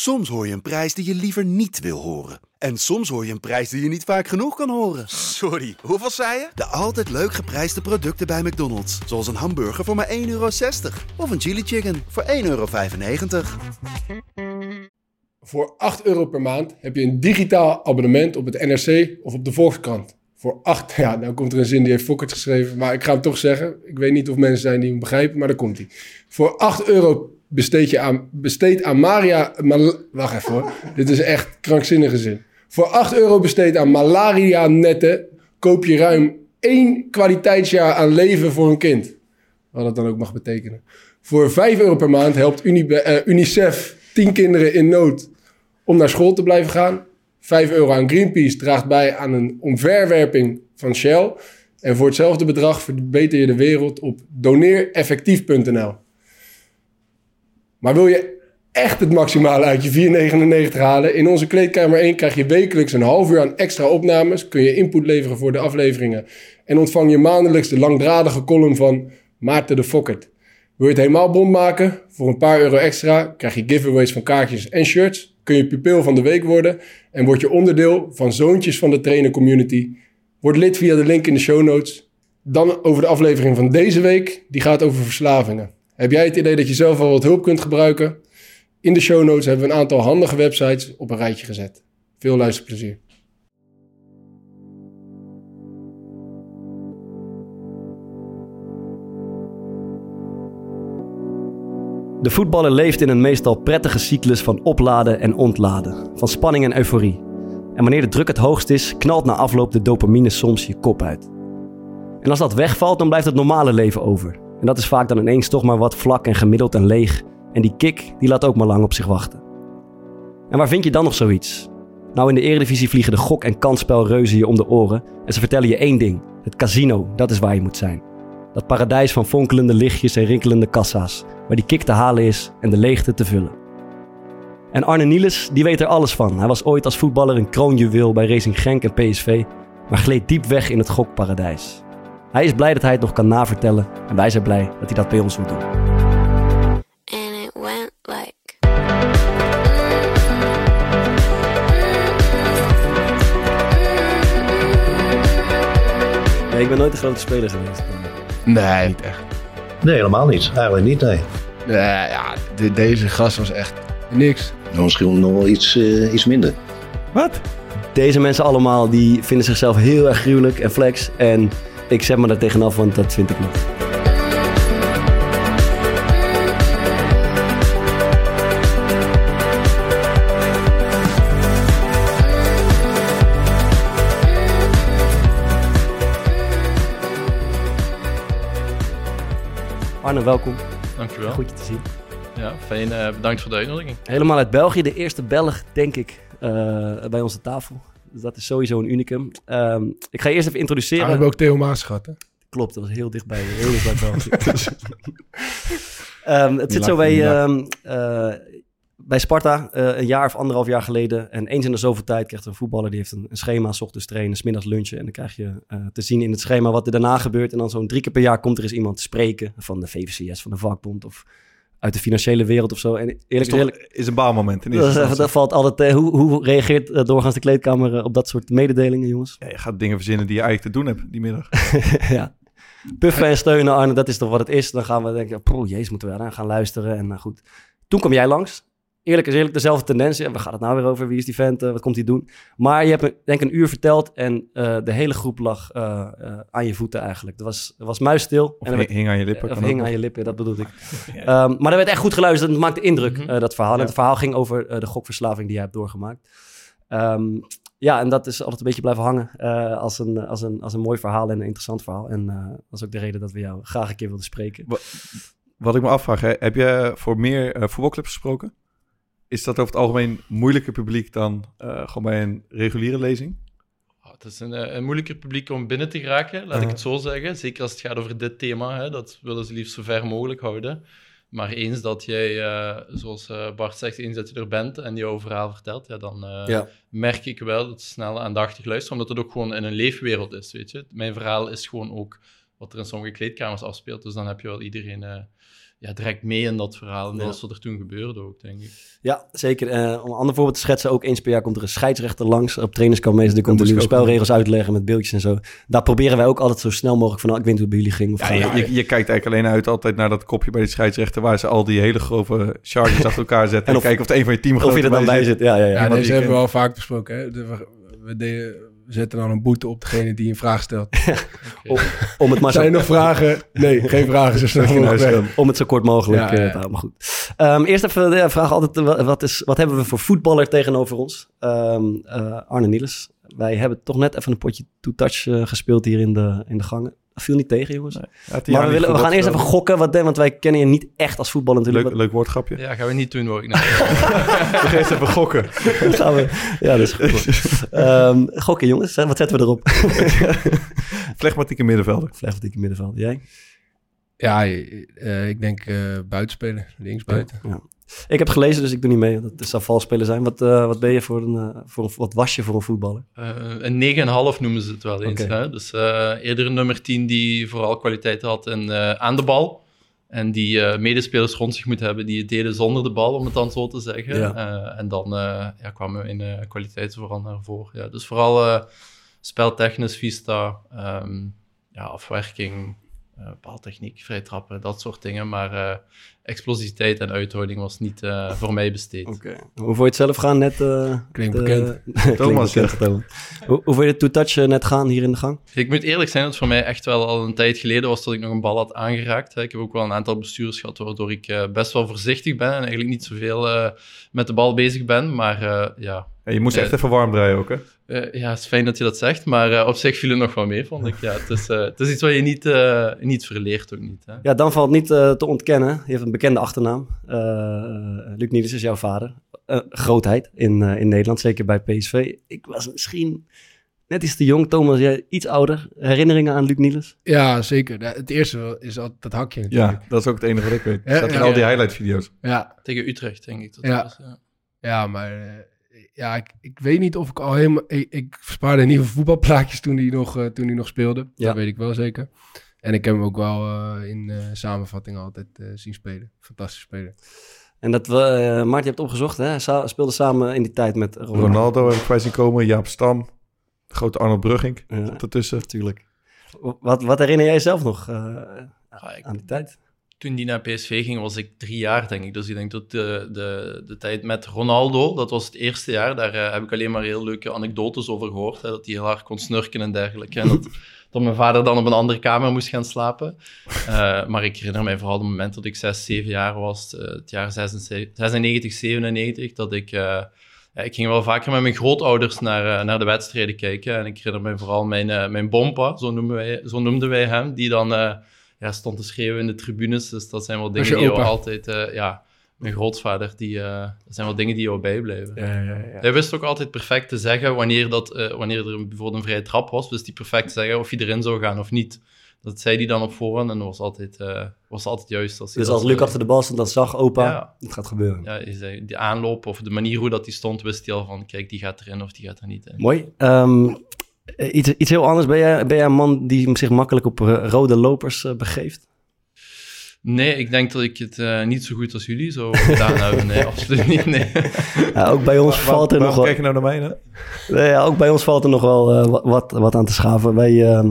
Soms hoor je een prijs die je liever niet wil horen. En soms hoor je een prijs die je niet vaak genoeg kan horen. Sorry, hoeveel zei je? De altijd leuk geprijsde producten bij McDonald's. Zoals een hamburger voor maar 1,60 euro. Of een chili chicken voor 1,95 euro. Voor 8 euro per maand heb je een digitaal abonnement op het NRC of op de Volkskrant. Voor 8, ja, nou komt er een zin die heeft Fokkert geschreven, maar ik ga hem toch zeggen. Ik weet niet of mensen zijn die hem begrijpen, maar daar komt hij. Voor 8 euro besteed je aan, besteed aan Maria, wacht even hoor, dit is echt krankzinnige zin. Voor 8 euro besteed aan malaria-netten koop je ruim één kwaliteitsjaar aan leven voor een kind. Wat dat dan ook mag betekenen. Voor 5 euro per maand helpt uh, UNICEF 10 kinderen in nood om naar school te blijven gaan. 5 euro aan Greenpeace draagt bij aan een omverwerping van Shell. En voor hetzelfde bedrag verbeter je de wereld op doneereffectief.nl. Maar wil je echt het maximale uit je 4,99 halen? In onze kleedkamer 1 krijg je wekelijks een half uur aan extra opnames. Kun je input leveren voor de afleveringen. En ontvang je maandelijks de langdradige column van Maarten de Fokkert. Wil je het helemaal bond maken? Voor een paar euro extra krijg je giveaways van kaartjes en shirts. Kun je pupil van de week worden. En word je onderdeel van Zoontjes van de Trainer Community. Word lid via de link in de show notes. Dan over de aflevering van deze week. Die gaat over verslavingen. Heb jij het idee dat je zelf al wat hulp kunt gebruiken? In de show notes hebben we een aantal handige websites op een rijtje gezet. Veel luisterplezier. De voetballer leeft in een meestal prettige cyclus van opladen en ontladen, van spanning en euforie. En wanneer de druk het hoogst is, knalt na afloop de dopamine soms je kop uit. En als dat wegvalt, dan blijft het normale leven over. En dat is vaak dan ineens toch maar wat vlak en gemiddeld en leeg. En die kick, die laat ook maar lang op zich wachten. En waar vind je dan nog zoiets? Nou, in de Eredivisie vliegen de gok- en kansspelreuzen je om de oren. En ze vertellen je één ding. Het casino, dat is waar je moet zijn. Dat paradijs van fonkelende lichtjes en rinkelende kassa's. Waar die kick te halen is en de leegte te vullen. En Arne Niels, die weet er alles van. Hij was ooit als voetballer een kroonjuweel bij Racing Genk en PSV. Maar gleed diep weg in het gokparadijs. Hij is blij dat hij het nog kan navertellen. En wij zijn blij dat hij dat bij ons moet doen. and it went like Nee, ik ben nooit een grote speler geweest. Nee, niet echt. Nee, helemaal niet. Eigenlijk niet, nee. Nee, ja, de- deze gast was echt niks. Nou, Misschien nog wel iets, eh, iets minder. Wat? Deze mensen allemaal die vinden zichzelf heel erg gruwelijk en flex. En ik zet me daar tegenaf, want dat vind ik niet. Arne, welkom. Dankjewel. Goed je te zien. Ja, fijn. eh, bedankt voor de uitnodiging. Helemaal uit België, de eerste Belg, denk ik, eh, bij onze tafel. Dus dat is sowieso een unicum. Ehm, ik ga je eerst even Ja, we introduceren. hebben ook Theo Maas gehad, hè? Klopt, dat was heel dichtbij. Heel dichtbij België. Ehm, het zit zo bij, ehm, eh, bij Sparta eh, een jaar of anderhalf jaar geleden. En eens in de zoveel tijd krijgt een voetballer die heeft een, een schema. S ochtends trainen, s middags lunchen. En dan krijg je eh, te zien in het schema wat er daarna gebeurt. En dan zo'n drie keer per jaar komt er eens iemand te spreken. Van de VVCS, van de vakbond of uit de financiële wereld of zo. En eerlijk, Is, toch- eerlijk is een baalmoment. In dat, valt altijd... hoe, hoe reageert eh, doorgaans de kleedkamer eh, op dat soort mededelingen, jongens? Ja, je gaat dingen verzinnen die je eigenlijk te doen hebt die middag. ja. Puffen en steunen, Arne, dat is toch wat het is. Dan gaan we denken, pro, jezus, moeten we eraan gaan luisteren. En nou goed, toen kwam jij langs. Eerlijk is eerlijk, dezelfde tendens. Ja, we gaan het nou weer over? Wie is die vent? Eh, wat komt hij doen? Maar je hebt, denk ik, een uur verteld en eh, de hele groep lag eh, aan je voeten eigenlijk. Er was, was muisstil. Of en hing, werd- hing aan je lippen. of hing aan je lippen, dat bedoelde ik. Ehm, maar er werd echt goed geluisterd. Het maakte indruk, Mhm. dat verhaal. En het verhaal ging over de gokverslaving die jij hebt doorgemaakt. Ehm, ja, en dat is altijd een beetje blijven hangen als, een, als, een, als een mooi verhaal en een interessant verhaal. En eh, dat is ook de reden dat we jou graag een keer wilden spreken. Wat ik me afvraag, hè, heb je voor meer eh, voetbalclubs gesproken? Is dat over het algemeen moeilijker publiek dan eh, gewoon bij een reguliere lezing? Oh, het is een, eh, een moeilijker publiek om binnen te geraken, laat ik het zo zeggen. Zeker als het gaat over dit thema. Hè, dat willen ze liefst zo ver mogelijk houden. Maar eens dat jij, eh, zoals Bart zegt, eens dat je er bent en jouw verhaal vertelt, ja, dan Ja. merk ik wel dat ze snel aandachtig luisteren, omdat het ook gewoon in een leefwereld is, weet je. Mijn verhaal is gewoon ook wat er in sommige kleedkamers afspeelt, dus dan heb je wel iedereen ja, direct mee in dat verhaal. En Ja. dat is wat er toen gebeurde ook, denk ik. Ja, zeker. Eh, om een ander voorbeeld te schetsen, ook eens per jaar komt er een scheidsrechter langs op trainingskamp meestal. Die komt de nieuwe spelregels uitleggen met beeldjes en zo. Daar proberen wij ook altijd zo snel mogelijk van, nou, ik weet niet hoe het bij jullie ging. Of Ja, je, je, kijkt eigenlijk alleen uit altijd naar dat kopje bij de scheidsrechter... waar ze al die hele grove charges achter elkaar zetten... en, kijken of de een van je of je er dan bij zit. Ja, ja, ja. Ja, want deze hebben we al vaak besproken. Hè? De- we, we deden- we zetten dan een boete op degene die een vraag stelt. Om het maar Zijn er nog vragen? Nee, geen vragen. Zo snel weg. gaan. Om het zo kort mogelijk Ja, eh, ja, te houden. Maar goed. Ehm, eerst even de vraag altijd, eh, wa- wat, is, wat hebben we voor voetballer tegenover ons? Ehm, eh, Arne Niels. Wij hebben toch net even een potje two-touch eh, gespeeld hier in de, in de gangen. Dat viel niet tegen, jongens. Ja, jaar maar we, willen, we gaan eerst even gespeeld. gokken, wat, want wij kennen je niet echt als voetballer natuurlijk. Leuk, leuk woordgrapje. Ja, gaan we niet doen, hoor ik net. We gaan eerst even gokken. Gaan we, ja, dat is goed. Ehm, gokken, jongens. Wat zetten we erop? Flegmatieke middenvelder. Flegmatieke middenveld. Jij? Ja, eh, ik denk eh buitenspelen. Links buiten. Ik heb gelezen, dus ik doe niet mee. Dat zou vals spelen zijn. Wat, eh, wat ben je voor een, eh, voor een... Wat was je voor een voetballer? Eh, een 9,5 noemen ze het wel eens. Hè? Dus eerder een nummer 10 die vooral kwaliteit had eh, aan de bal. En die medespelers rond zich moeten hebben die het deden zonder de bal, om het dan zo te zeggen. Ja. En dan ja, kwamen we in eh kwaliteit vooral naar voren. Ja, dus vooral speltechnisch, vista, ehm, ja, afwerking, eh baaltechniek, vrij trappen, dat soort dingen. Maar eh, explosiviteit en uithouding was niet eh, voor mij besteed. Oké. Hoe vond je het zelf gaan net? eh, Klinkt de- bekend. Klinkt Thomas, bekend, Thomas. Hoe, hoe vond je de two-touch net gaan hier in de gang? Ik moet eerlijk zijn dat het voor mij echt wel al een tijd geleden was dat ik nog een bal had aangeraakt. hè. Ik heb ook wel een aantal bestuurders gehad waardoor ik eh, best wel voorzichtig ben en eigenlijk niet zoveel eh, met de bal bezig ben. Maar eh, ja, Ja, je moest echt even warm draaien ook, hè? Eh, ja, het is fijn dat je dat zegt, maar eh, op zich viel het nog wel mee, vond ik. Ja, het, is, eh, het is iets wat je niet, eh, niet verleert, ook niet. Hè. Ja, dan valt niet eh, te ontkennen. Je hebt een bekende achternaam. Eh Luc Niels is jouw vader. Grootheid in, eh, in Nederland, zeker bij PSV. Ik was misschien net iets te jong. Thomas, jij iets ouder. Herinneringen aan Luc Niels? Ja, zeker. Ja, Het eerste is altijd dat hakje natuurlijk. Ja, dat is ook het enige wat ik weet. Ja, Staat in ja. al die highlight-video's. Ja, Tegen Utrecht, denk ik. Dat Ja. was, ja. ja maar eh, ja, ik, ik weet niet of ik al helemaal... Ik, ik spaarde nieuwe voetbalplaatjes toen hij nog, eh, toen hij nog speelde. Ja. Dat weet ik wel zeker. En ik heb hem ook wel eh, in eh samenvatting altijd eh, zien spelen. Fantastisch spelen. En dat we, eh Maart, je hebt opgezocht, hè? Sa- speelde samen in die tijd met Ronaldo. Ronaldo heb ik bij zien komen, Jaap Stam, de grote Arnold Brugging Ja, ertussen. natuurlijk. Wat, wat herinner jij zelf nog eh, Ja, ik- aan die tijd? Toen die naar PSV ging, was ik drie jaar, denk ik. Dus ik denk dat de, de, de tijd met Ronaldo, dat was het eerste jaar. Daar eh, heb ik alleen maar heel leuke anekdotes over gehoord. Hè, dat hij heel hard kon snurken en dergelijke. En dat, dat mijn vader dan op een andere kamer moest gaan slapen. Eh, maar ik herinner mij vooral het moment dat ik zes, zeven jaar was. eh, het jaar 96, 96 97, dat ik... ja, ik ging wel vaker met mijn grootouders naar, naar de wedstrijden kijken. En ik herinner me vooral mijn, mijn bompa, zo noemden, wij, zo noemden wij hem, die dan ja, stond te schreeuwen in de tribunes. Dus dat zijn wel dingen je die jou opa? altijd... eh, ja, mijn grootvader, die, eh, dat zijn wel dingen die jou bijblijven. Ja, ja, ja. Hij wist ook altijd perfect te zeggen wanneer, dat, eh, wanneer er bijvoorbeeld een vrije trap was. Wist hij perfect te zeggen of hij erin zou gaan of niet. Dat zei hij dan op voorhand en dat was altijd, eh, was altijd juist. Als hij Dus als Luc achter de bal stond, dan zag opa, Ja. het gaat gebeuren. Ja, hij zei, die aanloop of de manier hoe dat hij stond, wist hij al van, kijk, die gaat erin of die gaat er niet in. Mooi. Ehm, eh, iets, iets heel anders. Ben jij, ben jij een man die zich makkelijk op eh, rode lopers eh, begeeft? Nee, ik denk dat ik het eh, niet zo goed als jullie zo gedaan hebben. Nee, absoluut niet. Nee. Ja, ook bij ons Waar- valt er nog wel... kijk je nou naar mij? Hè? Nee, ja, ook bij ons valt er nog wel eh, wa- wat, wat aan te schaven. Wij, eh,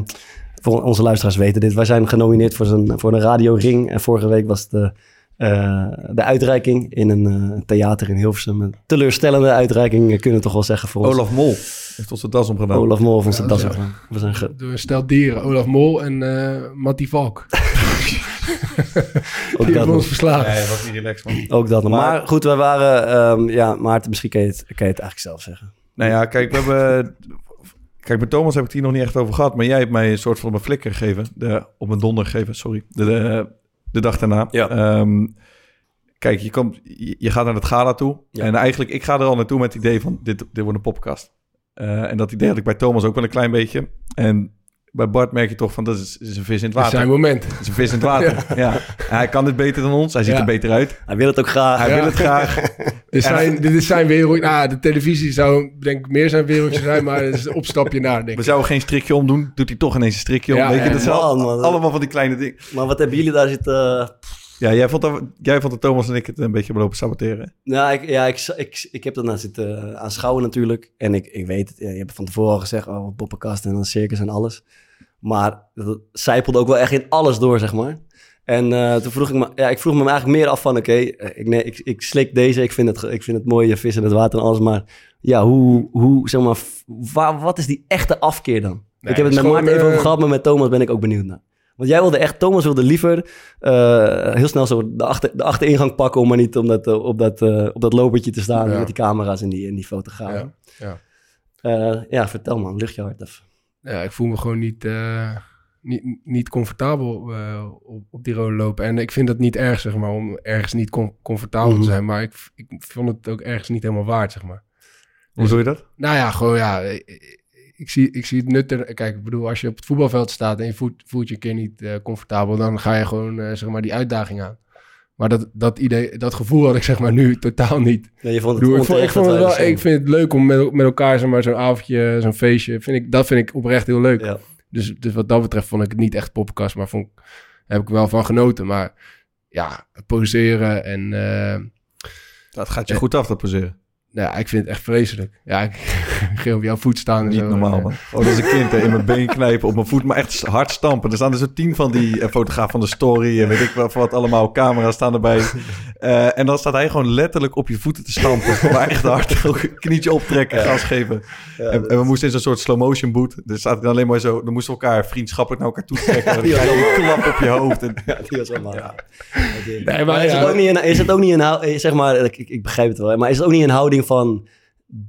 voor onze luisteraars weten dit. Wij zijn genomineerd voor, zo'n, voor een Radio Ring. En vorige week was de, eh, de uitreiking in een eh, theater in Hilversum. Een teleurstellende uitreiking, eh, kunnen we toch wel zeggen voor ons. Olaf Mol heeft onze das omgedaan. Olaf Mol van zijn Ja, das. ja. opgedaan. We zijn ge- Door een stel dieren. Olaf Mol en eh Mattie Valk. ook, Die dat hebben ons verslagen. Nee, wat niet relaxed man. ook dat nog. Maar, Maar- goed, wij waren... ehm, ja, Maarten, misschien kan je, het, kan je het eigenlijk zelf zeggen. Nou ja, kijk, we hebben... Kijk, met Thomas heb ik het hier nog niet echt over gehad. Maar jij hebt mij een soort van op een flikker gegeven. De, op een donder gegeven, sorry. De, de, de dag daarna. Ja. Ehm, kijk, je, komt, je, gaat naar het gala toe. Ja. En eigenlijk, ik ga er al naartoe met het idee van... Dit, dit wordt een podcast. Eh, en dat idee had ik bij Thomas ook wel een klein beetje. En bij Bart merk je toch van... Dat is, is een vis in het Dat is water. zijn moment. Dat is een vis in het water. ja. Hij kan dit beter dan ons. Hij ziet Ja. er beter uit. Hij wil het ook graag. Hij Ja. wil het graag. Dit, zijn, dit is zijn wereld. Nou, de televisie zou denk ik meer zijn wereldje zijn, maar het is een opstapje naar, denk We ik. zouden geen strikje omdoen. Doet hij toch ineens een strikje om. Ja, Weet je, ja, dat zijn man. allemaal van die kleine dingen. Maar wat hebben jullie daar zitten... Ja, jij vond, dat, jij vond dat Thomas en ik het een beetje hebben lopen saboteren. Nou, ik, ja, ik, ik, ik heb dat nou zitten aanschouwen natuurlijk. En ik, ik weet het, ja, je hebt van tevoren al gezegd, oh, poppenkast en dan circus en alles. Maar dat zijpelde ook wel echt in alles door, zeg maar. En eh, toen vroeg ik me, ja, ik vroeg me eigenlijk meer af van, oké, eh, ik, nee, ik, ik slik deze, ik vind, het, ik vind het mooie vis in het water en alles, maar ja, hoe, hoe zeg maar, waar, wat is die echte afkeer dan? Nee, ik heb het met Maarten even over eh, gehad, maar met Thomas ben ik ook benieuwd naar. Want jij wilde echt, Thomas wilde liever eh, heel snel zo de, achter, de achteringang pakken om maar niet om dat, eh, op, dat, eh, op dat lopertje te staan Ja. met die camera's en die, en die fotografen. Ja, Eh, ja, vertel man, lucht je hart even. Ja, ik voel me gewoon niet, eh, niet, niet comfortabel eh, op, op die rode lopen. En ik vind dat niet erg, zeg maar, om ergens niet com- comfortabel Mhm. te zijn. Maar ik, ik vond het ook ergens niet helemaal waard, zeg maar. Hoe doe je dat? Nou ja, gewoon ja. Ik, ik zie, ik zie het nut er. Kijk, ik bedoel, als je op het voetbalveld staat en je voelt, voelt je een keer niet eh, comfortabel, dan ga je gewoon eh, zeg maar die uitdaging aan. Maar dat, dat idee, dat gevoel had ik zeg maar nu totaal niet. Ja, je vond Ik, het bedoel, ik, vond, ik, onterecht vond dat het wij wel, ik vind het leuk om met, met elkaar zeg maar, zo'n avondje, zo'n feestje. Vind ik, dat vind ik oprecht heel leuk. Ja. Dus, dus wat dat betreft vond ik het niet echt poppenkast, maar vond, ik- heb ik wel van genoten. Maar ja, poseren en eh, Dat gaat je goed af, dat poseren. Nou ja, ik vind het echt vreselijk. Ja, ik ging op jouw voet staan en Niet zo. normaal, man. Als een kind hè, in mijn been knijpen, op mijn voet, maar echt hard stampen. Er staan er zo tien van die eh, fotograaf van de story en weet ik wel wat allemaal. Camera's staan erbij. Eh, en dan staat hij gewoon letterlijk op je voeten te stampen. maar echt hard. Ook een knietje optrekken, gas geven. en, en we moesten in zo'n soort slow motion boot. Dus staat dan alleen maar zo, dan moesten we elkaar vriendschappelijk naar elkaar toe trekken. En dan krijg je een klap op je hoofd. En, Ja, die was allemaal. Ja. Nee, maar maar is, ja, het ook niet een, is het ook niet een eh, zeg maar, ik, ik begrijp het wel, maar is het ook niet een houding van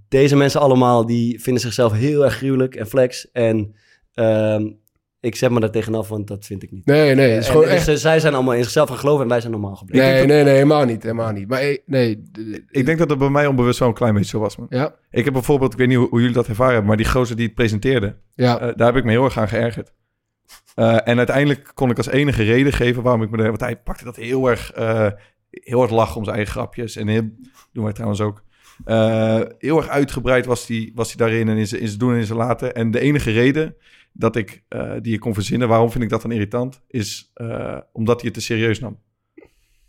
deze mensen allemaal die vinden zichzelf heel erg gruwelijk en flex en ehm, ik zet me daar tegenaf, want dat vind ik niet. nee, nee, het is En- gewoon en echt... ze- zij zijn allemaal in zichzelf gaan geloven en wij zijn normaal gebleven. Nee, nee, nee, helemaal niet. Helemaal niet. Maar eh, nee, ik denk dat het bij mij onbewust wel een klein beetje zo was, man. ja, Ik heb bijvoorbeeld, ik weet niet hoe, hoe jullie dat ervaren hebben, maar die gozer die het presenteerde, ja, Eh, daar heb ik me heel erg aan geërgerd. Eh, en uiteindelijk kon ik als enige reden geven waarom ik me... Want hij pakte dat heel erg, eh, heel erg lachen om zijn eigen grapjes. En heel, doen wij trouwens ook. Eh, heel erg uitgebreid was hij was hij daarin en in zijn doen en in zijn laten. En de enige reden dat ik, eh, die ik kon verzinnen, waarom vind ik dat dan irritant, is eh, omdat hij het te serieus nam.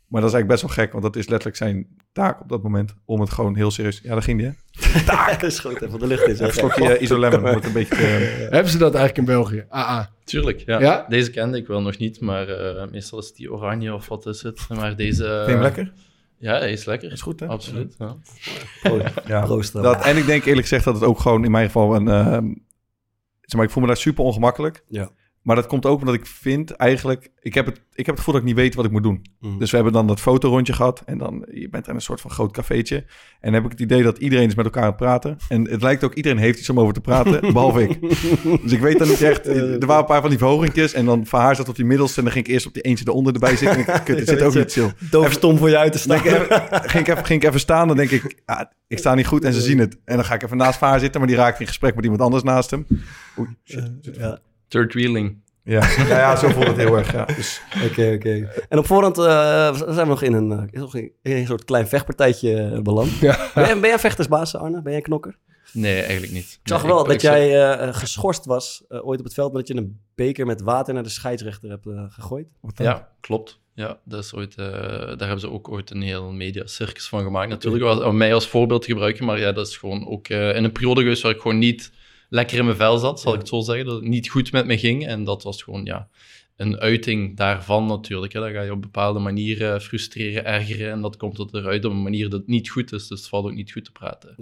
Maar dat is eigenlijk best wel gek, want dat is letterlijk zijn taak op dat moment. Om het gewoon heel serieus... Ja, daar ging die, hè? Taak is goed, even de lucht is. Even een slokje uh, het een beetje... hebben ze dat eigenlijk in België? Ah, ah. Tuurlijk, ja. Ja? Deze kende ik wel nog niet, maar eh, meestal is het die oranje of wat is het. Maar deze... Vind je hem lekker? Ja, hij is lekker. is goed, hè? Absoluut, ja. Ja. Proost dan. Dat, en ik denk eerlijk gezegd dat het ook gewoon in mijn geval een... ehm, zeg maar, ik voel me daar super ongemakkelijk. Ja. Maar dat komt ook omdat ik vind eigenlijk... Ik heb, het, ik heb het gevoel dat ik niet weet wat ik moet doen. Mhm. Dus we hebben dan dat fotorondje gehad. En dan, je bent in een soort van groot cafeetje. En dan heb ik het idee dat iedereen is met elkaar aan het praten. En het lijkt ook iedereen heeft iets om over te praten, behalve ik. Dus ik weet dan niet echt... Er waren een paar van die verhogingjes. En dan van haar zat op die middelste. En dan ging ik eerst op die eentje eronder erbij zitten. En ik, kut, het zit ook niet chill. Doofstom voor je uit te staan. denk ik even- ging, ik even, ging ik even staan, dan denk ik, ja, ik sta niet goed en ze zien het. En dan ga ik even naast haar zitten, maar die raakt in gesprek met iemand anders naast hem. Oei, shit. Ja. Third wheeling. Ja, ja, ja zo voelt het heel erg. Ja. Dus, Oké, oké. En op voorhand eh, zijn we nog in een, eh, in een soort klein vechtpartijtje eh, beland. Ja. Ben, jij- ben jij vechtersbaas, Arne? Ben jij een knokker? Nee, eigenlijk niet. Ik zag Nee, wel dat ik- jij eh, geschorst was ooit op het veld... omdat je een beker met water naar de scheidsrechter hebt gegooid. Ja, klopt. Ja, dat is ooit, eh, daar hebben ze ook ooit een heel mediacircus van gemaakt. Natuurlijk was om mij als voorbeeld te gebruiken, maar ja, dat is gewoon ook eh, in een periode geweest waar ik gewoon niet lekker in mijn vel zat, zal ik het zo zeggen. Dat het niet goed met me ging. En dat was gewoon, ja, een uiting daarvan natuurlijk. Hè. Dan ga je op bepaalde manieren frustreren, ergeren. En dat komt eruit op een manier dat niet goed is. Dus het valt ook niet goed te praten.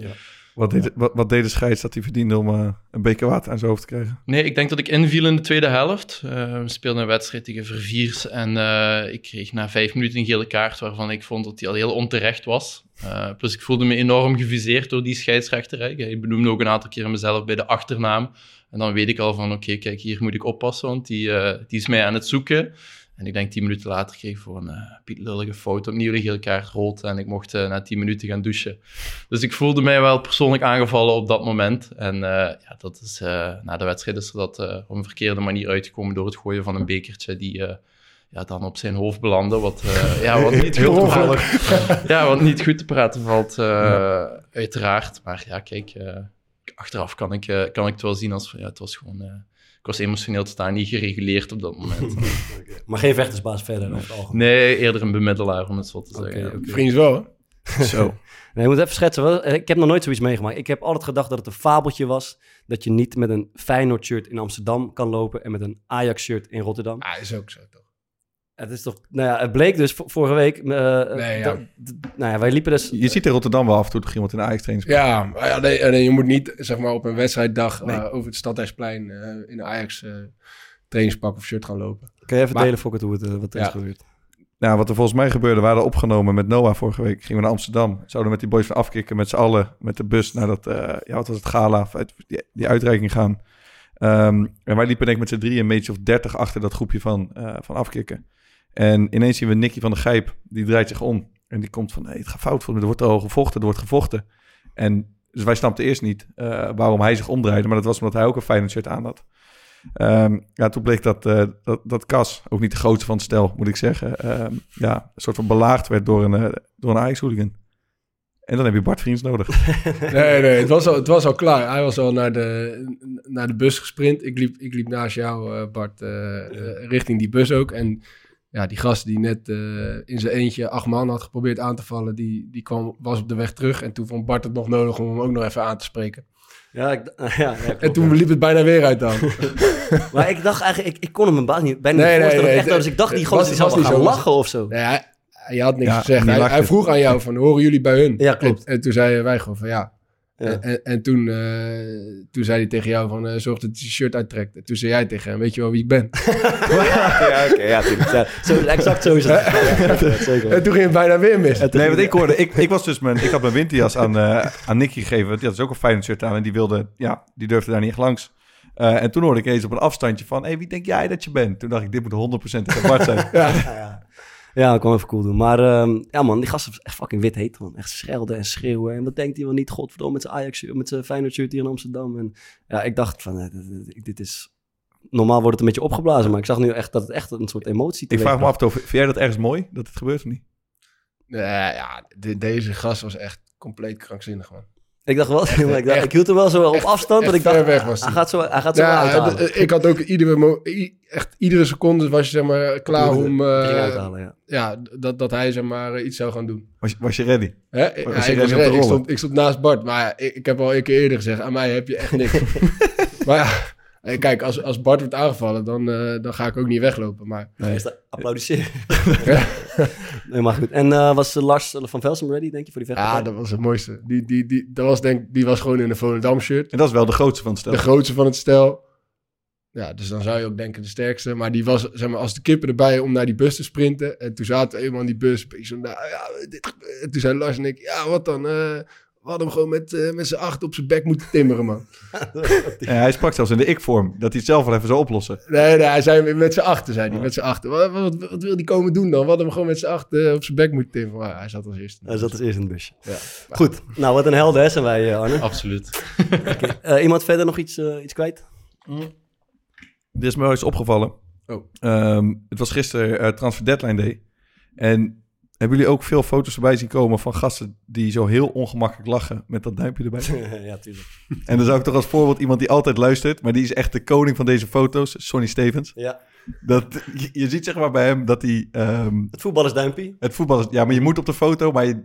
Wat, deed, wat, wat deed de scheids dat hij verdiende om eh, een beker water aan zijn hoofd te krijgen? Nee, ik denk dat ik inviel in de tweede helft. Eh, we speelden een wedstrijd tegen Verviers en eh, ik kreeg na vijf minuten een gele kaart waarvan ik vond dat die al heel onterecht was. Eh, plus ik voelde me enorm geviseerd door die scheidsrechter. hè. Ik benoemde ook een aantal keer mezelf bij de achternaam. En dan weet ik al van, oké, kijk, hier moet ik oppassen, want die, eh, die is mij aan het zoeken. En ik denk tien minuten later kreeg ik voor een uh, pietlullige fout opnieuw een gele kaart rood. En ik mocht eh, na tien minuten gaan douchen. Dus ik voelde mij wel persoonlijk aangevallen op dat moment. En eh, ja, dat is, eh, na de wedstrijd is er dat eh, op een verkeerde manier uitgekomen door het gooien van een bekertje die eh, ja, dan op zijn hoofd belandde. Wat, eh, ja, wat niet Heel goed te toevallig. praten, ja, wat niet goed te praten valt, eh, uiteraard. Maar ja, kijk, eh, achteraf kan ik, eh, kan ik het wel zien als van ja, het was gewoon... ik was emotioneel totaal niet gereguleerd op dat moment. Maar geen vechtersbaas verder algemeen. nee, eerder een bemiddelaar, om het zo te zeggen. oké. Vriends wel, hè? Zo. Nee, je moet even schetsen. Ik heb nog nooit zoiets meegemaakt. Ik heb altijd gedacht dat het een fabeltje was. Dat je niet met een Feyenoord-shirt in Amsterdam kan lopen en met een Ajax-shirt in Rotterdam. Ah, is ook zo, toch? Het is toch... Nou ja, het bleek dus vorige week... eh, Nee, ja. dat- nou ja, wij liepen dus... Je ziet in Rotterdam wel af en toe toch iemand in de Ajax training. Ja, maar ja, nee, nee, je moet niet zeg maar, op een wedstrijddag Nee. eh, over het Stadhuisplein eh, in een Ajax eh, trainingspak of shirt gaan lopen. Kun je even Maar- delen, Fokker, hoe het, eh, wat er is gebeurd? Nou, wat er volgens mij gebeurde, we hadden opgenomen met Noah vorige week. Gingen we naar Amsterdam. Zouden met die boys van afkicken met z'n allen met de bus naar dat, eh, ja, wat was het, gala, die, die uitreiking gaan. Ehm, en wij liepen denk ik met z'n drieën een beetje of dertig achter dat groepje van, eh, van afkicken. En ineens zien we Nicky van de Gijp, die draait zich om. En die komt van, nee, het gaat fout voor me, er wordt al gevochten, er wordt gevochten. En dus wij snapten eerst niet eh, waarom hij zich omdraaide, maar dat was omdat hij ook een Feyenoord shirt aan had. Ehm, ja, toen bleek dat, eh, dat, dat Cas, ook niet de grootste van het stel, moet ik zeggen, ehm, ja, een soort van belaagd werd door een, eh, door een Ajax-hooligan. En dan heb je Bart Vriends nodig. Nee, nee, het was al, het was al klaar. Hij was al naar de, naar de bus gesprint. Ik liep, ik liep naast jou, Bart, richting die bus ook. En ja, die gast die net eh, in zijn eentje acht man had geprobeerd aan te vallen, die, die kwam, was op de weg terug. En toen vond Bart het nog nodig om hem ook nog even aan te spreken. Ja, ik, ja, ja, klopt, En toen ja. liep het bijna weer uit dan. Maar ik dacht eigenlijk, ik, ik kon hem een baas niet, bijna Nee, niet nee, voorstellen. nee, echt, nee, dus ik dacht, die gozer niet gaan zo. lachen of zo. Nee, hij, hij had niks Ja, gezegd. Hij, hij vroeg aan jou van, horen jullie bij hun? Ja, klopt. En, en toen zeiden wij gewoon van, ja. Ja. En, en, en toen, eh, toen zei hij tegen jou van, eh, zorg dat zijn shirt uittrekt. En toen zei jij tegen hem, weet je wel wie ik ben? ja, oké, ja. Ja, zo, exact zo is het. Ja. En toen ging het bijna weer mis. Nee, wat ik hoorde, ik, ik was dus mijn, ik had mijn winterjas aan, eh aan Nicky gegeven. want Die had dus ook een Feyenoord shirt aan en die wilde, ja, die durfde daar niet echt langs. Eh, en toen hoorde ik eens op een afstandje van, hé, hey, wie denk jij dat je bent? Toen dacht ik, dit moet 100% tegen Bart zijn. Ja, ja. ik kon even cool doen. Maar ehm, ja man, die gast is echt fucking wit heet man. Echt schelden en schreeuwen. En wat denkt hij wel niet, godverdomme, met zijn Ajax, met zijn Feyenoord shirt hier in Amsterdam. En ja, ik dacht van, eh, dit- is... Normaal wordt het een beetje opgeblazen, maar ik zag nu echt dat het echt een soort emotie ik vraag me af, vind jij dat ergens mooi, dat het gebeurt of niet? Nee, ja, de- deze gast was echt compleet krankzinnig, man. Ik dacht wel, ik, dacht, ik hield hem wel zo op afstand. echt dat ik dacht, ver weg was hij hij. gaat zo, hij gaat zo Ja, ik had ook iedere, echt iedere seconde was je zeg maar klaar om, eh, uithalen, ja. ja, dat, dat hij zeg maar eh, iets zou gaan doen. Was, je- was je ready? Hè? Ja, ik, je ready ready. stond, ik stond naast Bart, maar ik heb al een keer eerder gezegd, aan mij heb je echt niks. maar ja, eh, kijk, als, als Bart wordt aangevallen, dan, eh, dan ga ik ook niet weglopen. Maar Nee. Is dat applaudisseren? nee, maar goed. En eh, was Lars van Velsen ready, denk je, voor die ja, vechtpartij? dat was het mooiste. Die, die, die, dat was, denk, die was gewoon in een Volendam shirt. En dat is wel de grootste van het stel. De grootste van het stel. Ja, dus dan zou je ook denken de sterkste. Maar die was, zeg maar, als de kippen erbij om naar die bus te sprinten. En toen zaten we eenmaal in die bus. Ik zo, nou, ja, dit, en toen zei Lars en ik, ja, wat dan? eh, we hadden hem gewoon met, eh, met z'n acht op zijn bek moeten timmeren, man. Ja, hij sprak zelfs in de ik-vorm, dat hij het zelf wel even zou oplossen. Nee, nee, hij zei met z'n achten, zei hij, met z'n achten. Wat, wat, wat wil hij komen doen dan? We hadden hem gewoon met z'n achten op zijn bek moeten timmeren. Maar hij zat als eerste. Hij zat als eerst in het busje. Ja. Goed, nou wat een helden hè, zijn wij, eh, Arne. Absoluut. Eh, iemand verder nog iets, eh, iets kwijt? Er is me wel eens opgevallen. Oh. Ehm, het was gisteren eh, Transfer Deadline Day. En hebben jullie ook veel foto's erbij zien komen van gasten die zo heel ongemakkelijk lachen met dat duimpje erbij? ja, tuurlijk. en dan zou ik toch als voorbeeld iemand die altijd luistert, maar die is echt de koning van deze foto's, Sonny Stevens. Ja, Dat, je, je ziet zeg maar bij hem dat hij ehm, het voetbal is duimpie. het voetbal is, ja, maar je moet op de foto, maar je,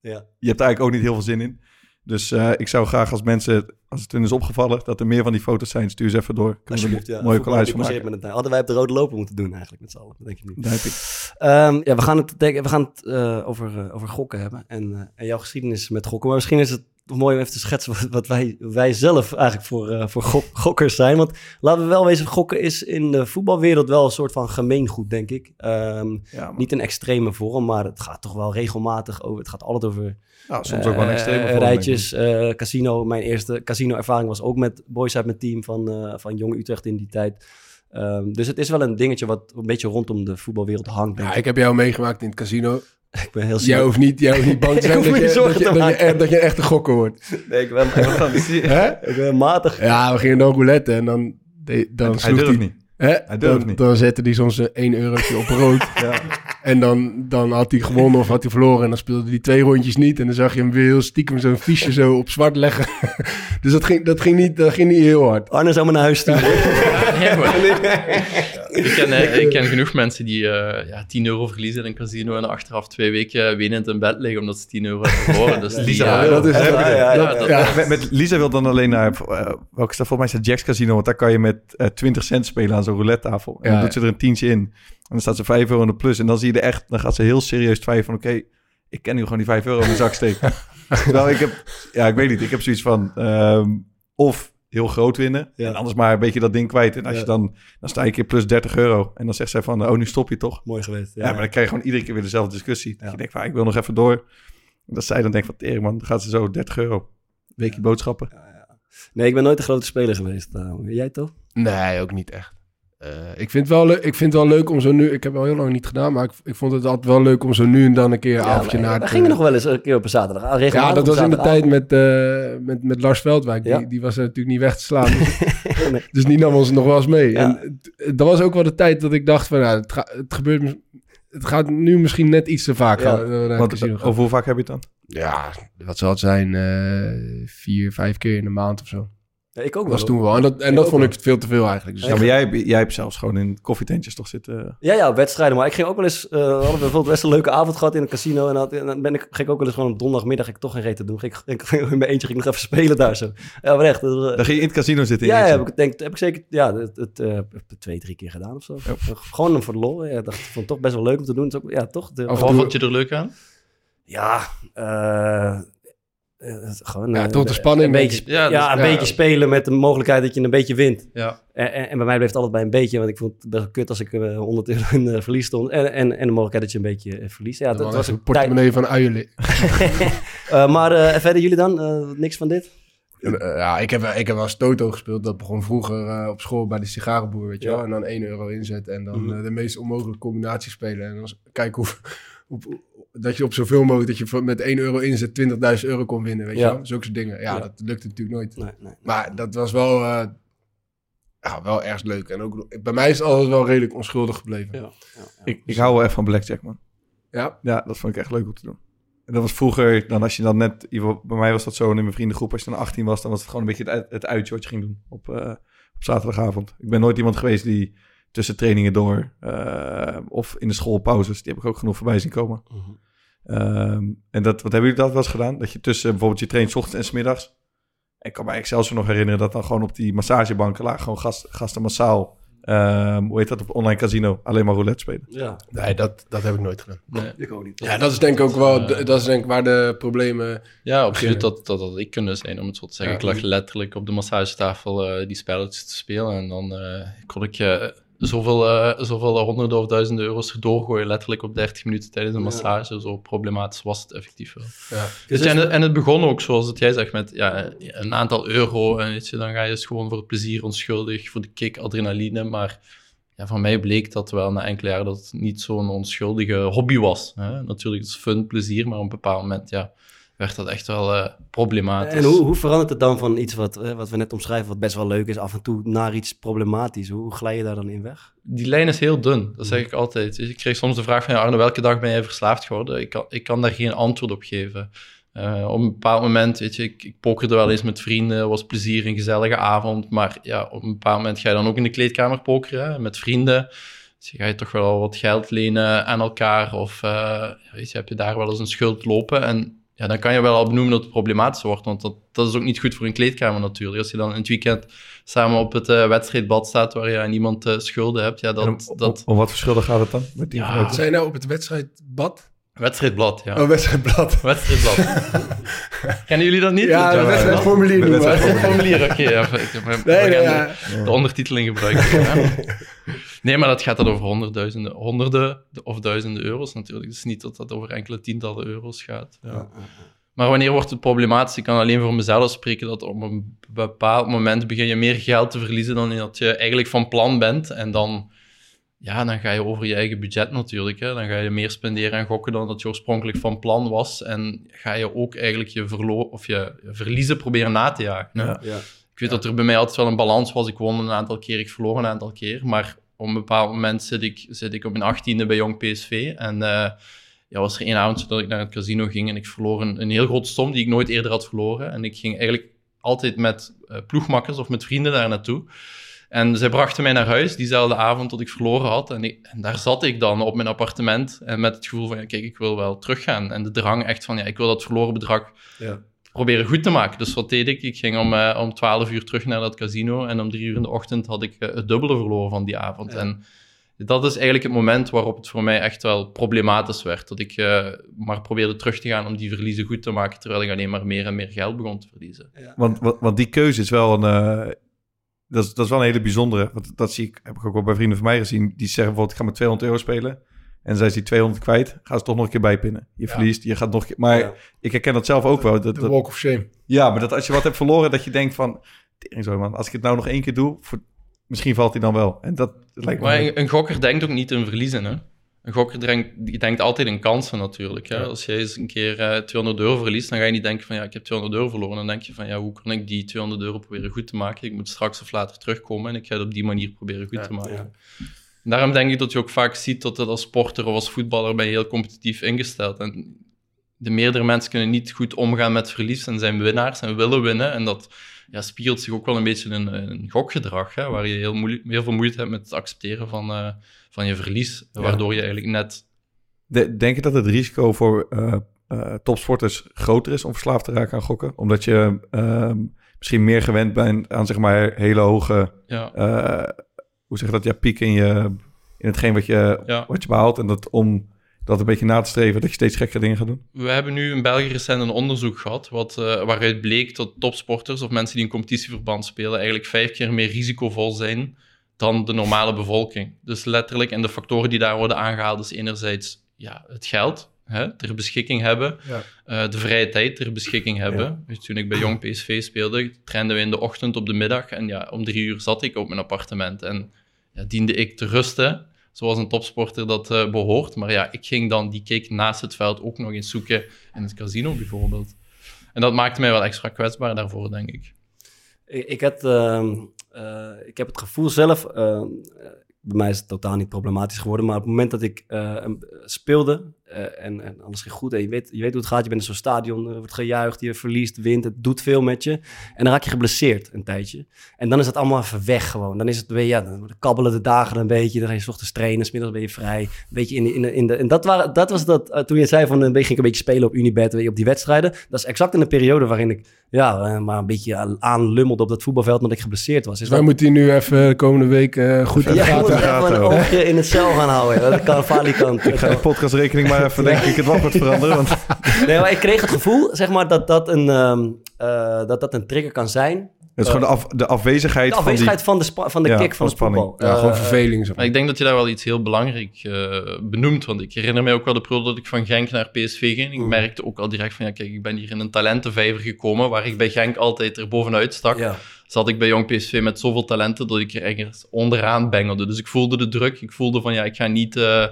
Ja. je hebt er eigenlijk ook niet heel veel zin in. Dus eh, ik zou graag als mensen, als het hun is opgevallen, dat er meer van die foto's zijn, stuur ze even door. Kunnen we ja. mooie collage van maken. met het Hadden wij op de rode loper moeten doen eigenlijk met z'n allen. Dat denk ik niet. Duimpje. Ehm, ja, we gaan het, denk, we gaan het eh, over, eh, over gokken hebben. En, en jouw geschiedenis met gokken. Maar misschien is het mooi om even te schetsen wat, wat wij, wij zelf eigenlijk voor, eh, voor gok- gokkers zijn. Want laten we wel wezen, gokken is in de voetbalwereld wel een soort van gemeengoed, denk ik. Ehm, Ja, niet in extreme vorm, maar het gaat toch wel regelmatig over. Het gaat altijd over Ja, soms ook wel een eh, extreme vorm, rijtjes, eh, casino. Mijn eerste casino-ervaring was ook met boys uit mijn team van, van Jong Utrecht in die tijd. Ehm, dus het is wel een dingetje wat een beetje rondom de voetbalwereld hangt. Ja, ik. ik heb jou meegemaakt in het casino. Ik ben heel Jij hoeft niet, jij hoeft niet bang te zijn dat me je, niet zorgen dat, je, dat, je, je een gokker wordt. Nee, ik ben, Hè? ik ben matig. Ja, we gingen dan roulette en dan, de- dan Hij sloeg durft hij... niet. Hè? Hij durft Dan, niet. dan zette hij soms een 1 eurotje op rood. Ja. En dan, dan had hij gewonnen of had hij verloren. En dan speelde hij twee rondjes niet. En dan zag je hem weer heel stiekem zo'n fiche zo op zwart leggen. dus dat ging, dat, ging niet, dat ging niet heel hard. Arne zou maar naar huis sturen. Ja, maar- ik, ken, eh, ik ken genoeg mensen die eh, ja, 10 euro verliezen in een casino en achteraf twee weken winnend in bed liggen omdat ze 10 euro hebben verloren. Dus Lisa, dat is Ja. Met, Lisa wil dan alleen naar, eh, welke dat volgens mij is dat Jacks Casino, want daar kan je met eh 20 cent spelen aan zo'n roulette tafel. En Ja, dan doet ze er een tientje in. En dan staat ze 5 euro in de plus. En dan zie je er echt, dan gaat ze heel serieus twijfelen van, oké, ik ken nu gewoon die 5 euro in mijn zak steken. Terwijl ik heb, ja, ik weet niet, ik heb zoiets van, ehm, of heel groot winnen, Ja. en anders maar een beetje dat ding kwijt. En als Ja. je dan, dan sta je een keer plus 30 euro. En dan zegt zij van, oh, nu stop je toch? Mooi geweest. Ja, maar dan krijg je gewoon iedere keer weer dezelfde discussie. Dat Ja. je denkt van, ik wil nog even door. En dat zij dan denkt van, tering man, dan gaat ze zo 30 euro. Weekje boodschappen. Nee, ik ben nooit een grote speler geweest. Uh, jij toch? Nee, ook niet echt. Eh, ik, vind het wel leuk, ik vind het wel leuk om zo nu... Ik heb het al heel lang niet gedaan, maar ik, ik vond het altijd wel leuk om zo nu en dan een keer een avondje maar, naar... we te- gingen nog wel eens een keer op een zaterdag. Ah, Ja, dat was in de tijd met, eh, met, met Lars Veldwijk. Ja. Die, die was er natuurlijk niet weg te slaan. Nee. Dus die nam ons nog wel eens mee. Ja. En dat was ook wel de tijd dat ik dacht van... Nou, het, ga- het gebeurt... Het gaat nu misschien net iets te vaak Ja. gaan. eh, het over hoe vaak heb je het dan? Ja, wat zal het zijn? eh, vier, vijf keer in de maand of zo. Ja, ik ook Dat was wel. toen wel. En dat, en Ik dat vond wel. ik veel te veel eigenlijk. Dus Ja, maar jij, hebt- jij hebt zelfs gewoon in koffietentjes toch zitten. Ja, ja, wedstrijden. Maar ik ging ook wel eens... eh, we hadden bijvoorbeeld best een leuke avond gehad in een casino. En, had, en dan ben ik, ging ik ook wel eens gewoon op donderdagmiddag ik toch geen reet te doen. Ging ik, in mijn eentje ging ik nog even spelen daar zo. Ja, maar echt. dat was, eh, Dan ging je in het casino zitten. in ja, heb ik, denk, heb ik zeker ja, het, het, eh, heb ik twee, drie keer gedaan of zo. Gewoon voor de lol. Ja, dacht, ik vond het toch best wel leuk om te doen. Ook, ja, toch? De, toe- vond je er leuk aan? Ja, eh, eh, gewoon... Ja, eh, toch de spanning. Een beetje, Ja, ja, dus- een ja. beetje spelen met de mogelijkheid dat je een beetje wint. Ja. En, en, en bij mij bleef het altijd bij een beetje, want ik vond het best kut als ik eh, 100 euro in eh, verlies stond. En, en, en de mogelijkheid dat je een beetje eh, verliest. Ja, dat, was een portemonnee van uilen. Eh, maar eh, verder jullie dan? Eh, niks van dit? Eh, ja, ik heb, ik heb wel eens Toto gespeeld. Dat begon vroeger eh, op school bij de sigarenboer, weet je Ja. wel. En dan 1 euro inzetten en dan Mhm. eh, de meest onmogelijke combinatie spelen. En dan kijken hoe, dat je op zoveel mogelijk, dat je voor- met 1 euro inzet 20.000 euro kon winnen, weet Ja. je wel. Zulke soort dingen. Ja, Ja. dat lukt natuurlijk nooit. Nee, nee. Maar dat was wel, eh, ja, wel erg leuk. En ook, bij mij is het altijd wel redelijk onschuldig gebleven. Ja, ja, ja. Ik, ik hou wel echt van blackjack, man. Ja? Ja, dat vond ik echt leuk om te doen. En dat was vroeger, dan als je dan net... Bij mij was dat zo in mijn vriendengroep. Als je dan 18 was, dan was het gewoon een beetje het, het uitje wat je ging doen op, eh, op zaterdagavond. Ik ben nooit iemand geweest die tussen trainingen door... eh, of in de schoolpauzes, die heb ik ook genoeg voorbij zien komen. Mhm. Ehm, en dat, wat hebben jullie dat wel eens gedaan? Dat je tussen bijvoorbeeld je traint 's ochtends en 's middags. Ik kan mij zelfs nog herinneren dat dan gewoon op die massagebanken lagen gewoon gast, gasten massaal. ehm, hoe heet dat op online casino? Alleen maar roulette spelen. Ja, Nee, dat, dat heb ik nooit gedaan. Nee. ik ook niet. Ja, dat is denk ik ook wel, dat is denk ik waar de problemen... Ja, absoluut. Dat, dat had ik kunnen zijn, om het zo te zeggen. Ja. Ik lag letterlijk op de massagetafel eh, die spelletjes te spelen. En dan eh, kon ik eh, zoveel, eh, zoveel honderden of duizenden euro's doorgooien, letterlijk op 30 minuten tijdens een Ja. massage. Zo problematisch was het effectief wel. Ja. Dus en, het, en het begon ook, zoals het jij zegt, met ja, een aantal euro. En weet je, dan ga je dus gewoon voor het plezier onschuldig, voor de kick, adrenaline. Maar ja, van mij bleek dat wel na enkele jaren dat het niet zo'n onschuldige hobby was. Hè? Natuurlijk, het is fun, plezier, maar op een bepaald moment ja, werd dat echt wel eh, problematisch. En hoe, hoe verandert het dan van iets wat, eh, wat we net omschrijven, wat best wel leuk is, af en toe naar iets problematisch? Hoe, hoe glij je daar dan in weg? Die lijn is heel dun, dat zeg ik altijd. Dus ik kreeg soms de vraag van, ja, Arne, welke dag ben jij verslaafd geworden? Ik kan, ik kan daar geen antwoord op geven. Eh, op een bepaald moment, weet je, ik, ik pokerde wel eens met vrienden, was plezier, een gezellige avond. Maar ja, op een bepaald moment ga je dan ook in de kleedkamer pokeren, hè, met vrienden. Dus je ga je toch wel wat geld lenen aan elkaar of eh, weet je, heb je daar wel eens een schuld lopen. En ja, dan kan je wel al benoemen dat het problematisch wordt, want dat, dat is ook niet goed voor een kleedkamer natuurlijk. Als je dan in het weekend samen op het eh, wedstrijdbad staat waar je aan niemand eh, schulden hebt, ja, dat... om, dat om, om wat voor schulden gaat het dan? Met die Ja. Zijn nou op het wedstrijdbad? Wedstrijdblad, ja. Oh, wedstrijdblad. Wedstrijdblad. Kennen jullie dat niet? Ja, de wedstrijdformulier de noemen we. Wedstrijdformulier, oké. ja, Nee, nee, ja. de ondertiteling gebruiken. Nee, maar dat gaat dan over honderdduizenden, honderden of duizenden euro's natuurlijk. Dus niet dat dat over enkele tientallen euro's gaat. Ja. Maar wanneer wordt het problematisch? Ik kan alleen voor mezelf spreken dat op een bepaald moment begin je meer geld te verliezen dan dat je eigenlijk van plan bent. En dan, ja, dan ga je over je eigen budget natuurlijk. Hè. Dan ga je meer spenderen en gokken dan dat je oorspronkelijk van plan was. En ga je ook eigenlijk je, verlo of je, je verliezen proberen na te jagen. Ja. Ik weet dat er bij mij altijd wel een balans was. Ik won een aantal keer, ik verloor een aantal keer. Maar op een bepaald moment zit ik, zit ik op mijn achttiende bij Jong PSV. En eh, ja, was er één avond dat ik naar het casino ging en ik verloor een, een heel grote som die ik nooit eerder had verloren. En ik ging eigenlijk altijd met eh, ploegmakkers of met vrienden daar naartoe. En zij brachten mij naar huis diezelfde avond dat ik verloren had. En, ik- en daar zat ik dan op mijn appartement en met het gevoel van, ja, kijk, ik wil wel teruggaan. En de drang echt van, ja, ik wil dat verloren bedrag Ja. proberen goed te maken. Dus wat deed ik? Ik ging om, eh, om 12 uur terug naar dat casino en om drie uur in de ochtend had ik eh, het dubbele verloren van die avond. Ja. En dat is eigenlijk het moment waarop het voor mij echt wel problematisch werd. Dat ik eh, maar probeerde terug te gaan om die verliezen goed te maken, terwijl ik alleen maar meer en meer geld begon te verliezen. Want, want, want die keuze is wel een... dat, is, dat is wel een hele bijzondere. Want dat zie ik, heb ik ook wel bij vrienden van mij gezien. Die zeggen bijvoorbeeld, ik ga met 200 euro spelen. En zij is die 200 kwijt. Gaan ze toch nog een keer bijpinnen. Je Ja. verliest, je gaat nog een keer... Maar Ja. ik herken dat zelf ook wel. Dat, De dat- walk of shame. ja, maar dat als je wat hebt verloren, dat je denkt van... "Tering zo man, als ik het nou nog één keer doe... Voor, misschien valt hij dan wel. En dat lijkt me... Maar een, een gokker denkt ook niet in verliezen. Hè? Een gokker denkt, die denkt altijd in kansen natuurlijk. Hè? Als jij eens een keer eh, 200 euro verliest, dan ga je niet denken van ja, ik heb 200 euro verloren. Dan denk je van ja, hoe kan ik die 200 euro proberen goed te maken? Ik moet straks of later terugkomen en ik ga het op die manier proberen goed te maken. ja. En Daarom denk ik dat je ook vaak ziet dat als sporter of als voetballer ben je heel competitief ingesteld. En de meerdere mensen kunnen niet goed omgaan met verlies en zijn winnaars en willen winnen. En dat ja, spiegelt zich ook wel een beetje in een gokgedrag, hè, waar je heel, moeilijk, heel veel moeite hebt met het accepteren van, eh, van je verlies. Waardoor je eigenlijk net... De- denk je dat het risico voor eh, eh, topsporters groter is om verslaafd te raken aan gokken? Omdat je ehm, misschien meer gewend bent aan zeg maar hele hoge... Eh, hoe zeg je dat? Ja, pieken in, je, in hetgeen wat je, ja. wat je behaalt. En dat om dat een beetje na te streven, dat je steeds gekkere dingen gaat doen. We hebben nu in België recent een onderzoek gehad wat, waaruit bleek dat topsporters of mensen die in competitieverband spelen eigenlijk vijf keer meer risicovol zijn dan de normale bevolking. Dus letterlijk, en de factoren die daar worden aangehaald is enerzijds ja, het geld hè, ter beschikking hebben, Ja. eh, de vrije tijd ter beschikking hebben. Dus toen ik bij Jong PSV speelde, trainden we in de ochtend op de middag en ja, om drie uur zat ik op mijn appartement en ja, diende ik te rusten zoals een topsporter dat eh, behoort. Maar ja, ik ging dan die kick naast het veld ook nog eens zoeken in het casino bijvoorbeeld. En dat maakte mij wel extra kwetsbaar daarvoor, denk ik. Ik, ik, had, ehm, eh, ik heb het gevoel zelf, eh, bij mij is het totaal niet problematisch geworden, maar op het moment dat ik eh, speelde eh, en, en alles ging goed en je weet, je weet hoe het gaat, je bent in zo'n stadion, er wordt gejuicht, je verliest, wint, het doet veel met je en dan raak je geblesseerd een tijdje. En dan is het allemaal even weg gewoon. Dan is het weer, ja, dan kabbelen de dagen een beetje, dan ga je 's ochtends trainen, 's middags ben je vrij, een beetje in de, in de, in de en dat, waren, dat was dat, eh, toen je zei van, dan ging ik een beetje spelen op Unibet, weet je, op die wedstrijden, dat is exact in de periode waarin ik, ja, eh, maar een beetje aanlummelde op dat voetbalveld, omdat ik geblesseerd was. Is Dus dat- wij moeten hier nu even de komende week eh, goed in de ja, je gaten moet houden. een oogje in het cel gaan houden. Dat kan falikant. Ik ga de podcastrekening maar even, denk ik, het wachtwoord veranderen. Want Nee, maar ik kreeg het gevoel, zeg maar, dat dat een, ehm, eh, dat dat een trigger kan zijn. het is gewoon de, af, de afwezigheid, De afwezigheid van van de, van de Ja, kick van van het voetbal. Ja, gewoon Eh, verveling. Zo. Ik denk dat je daar wel iets heel belangrijk eh, benoemt. Want ik herinner mij ook wel de periode dat ik van Genk naar PSV ging. Ik merkte ook al direct van, ja, kijk, ik ben hier in een talentenvijver gekomen, waar ik bij Genk altijd er bovenuit stak. ja. Zat ik bij Jong PSV met zoveel talenten dat ik er ergens onderaan bengelde. Dus ik voelde de druk. Ik voelde van, ja, ik ga niet eh,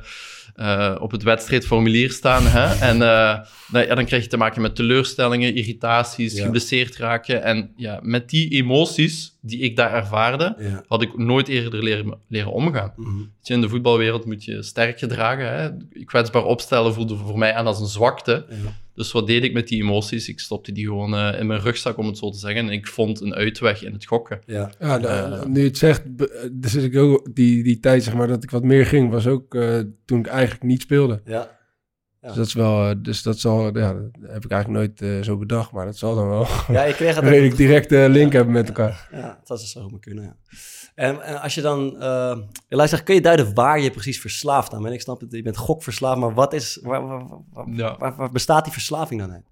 eh, op het wedstrijdformulier staan. Hè? En eh, nou, ja, dan krijg je te maken met teleurstellingen, irritaties, Ja. geblesseerd raken. En ja, met die emoties die ik daar ervaarde, Ja. had ik nooit eerder leren, leren omgaan. Mhm. Je, In de voetbalwereld moet je sterk gedragen. Hè? Kwetsbaar opstellen voelde voor mij aan als een zwakte. Ja. Dus wat deed ik met die emoties? Ik stopte die gewoon eh, in mijn rugzak, om het zo te zeggen. En ik vond een uitweg in het gokken. Ja. Ja, nou, Eh. nu je het zegt, dus ik ook, die, die tijd zeg maar, dat ik wat meer ging, was ook eh, toen ik eigenlijk niet speelde. Ja. Ja. Dus dat is wel, eh, dus dat zal, ja, dat heb ik eigenlijk nooit eh, zo bedacht, maar dat zal dan wel ja, ik kreeg het redelijk directe link hebben met elkaar. Ja, dat zou zo maar kunnen, ja. En, en als je dan... eh luister, kun je duiden waar je precies verslaafd aan bent? Ik snap het, je bent gokverslaafd, maar wat is... Waar, waar, waar, Ja. waar- waar bestaat die verslaving dan uit?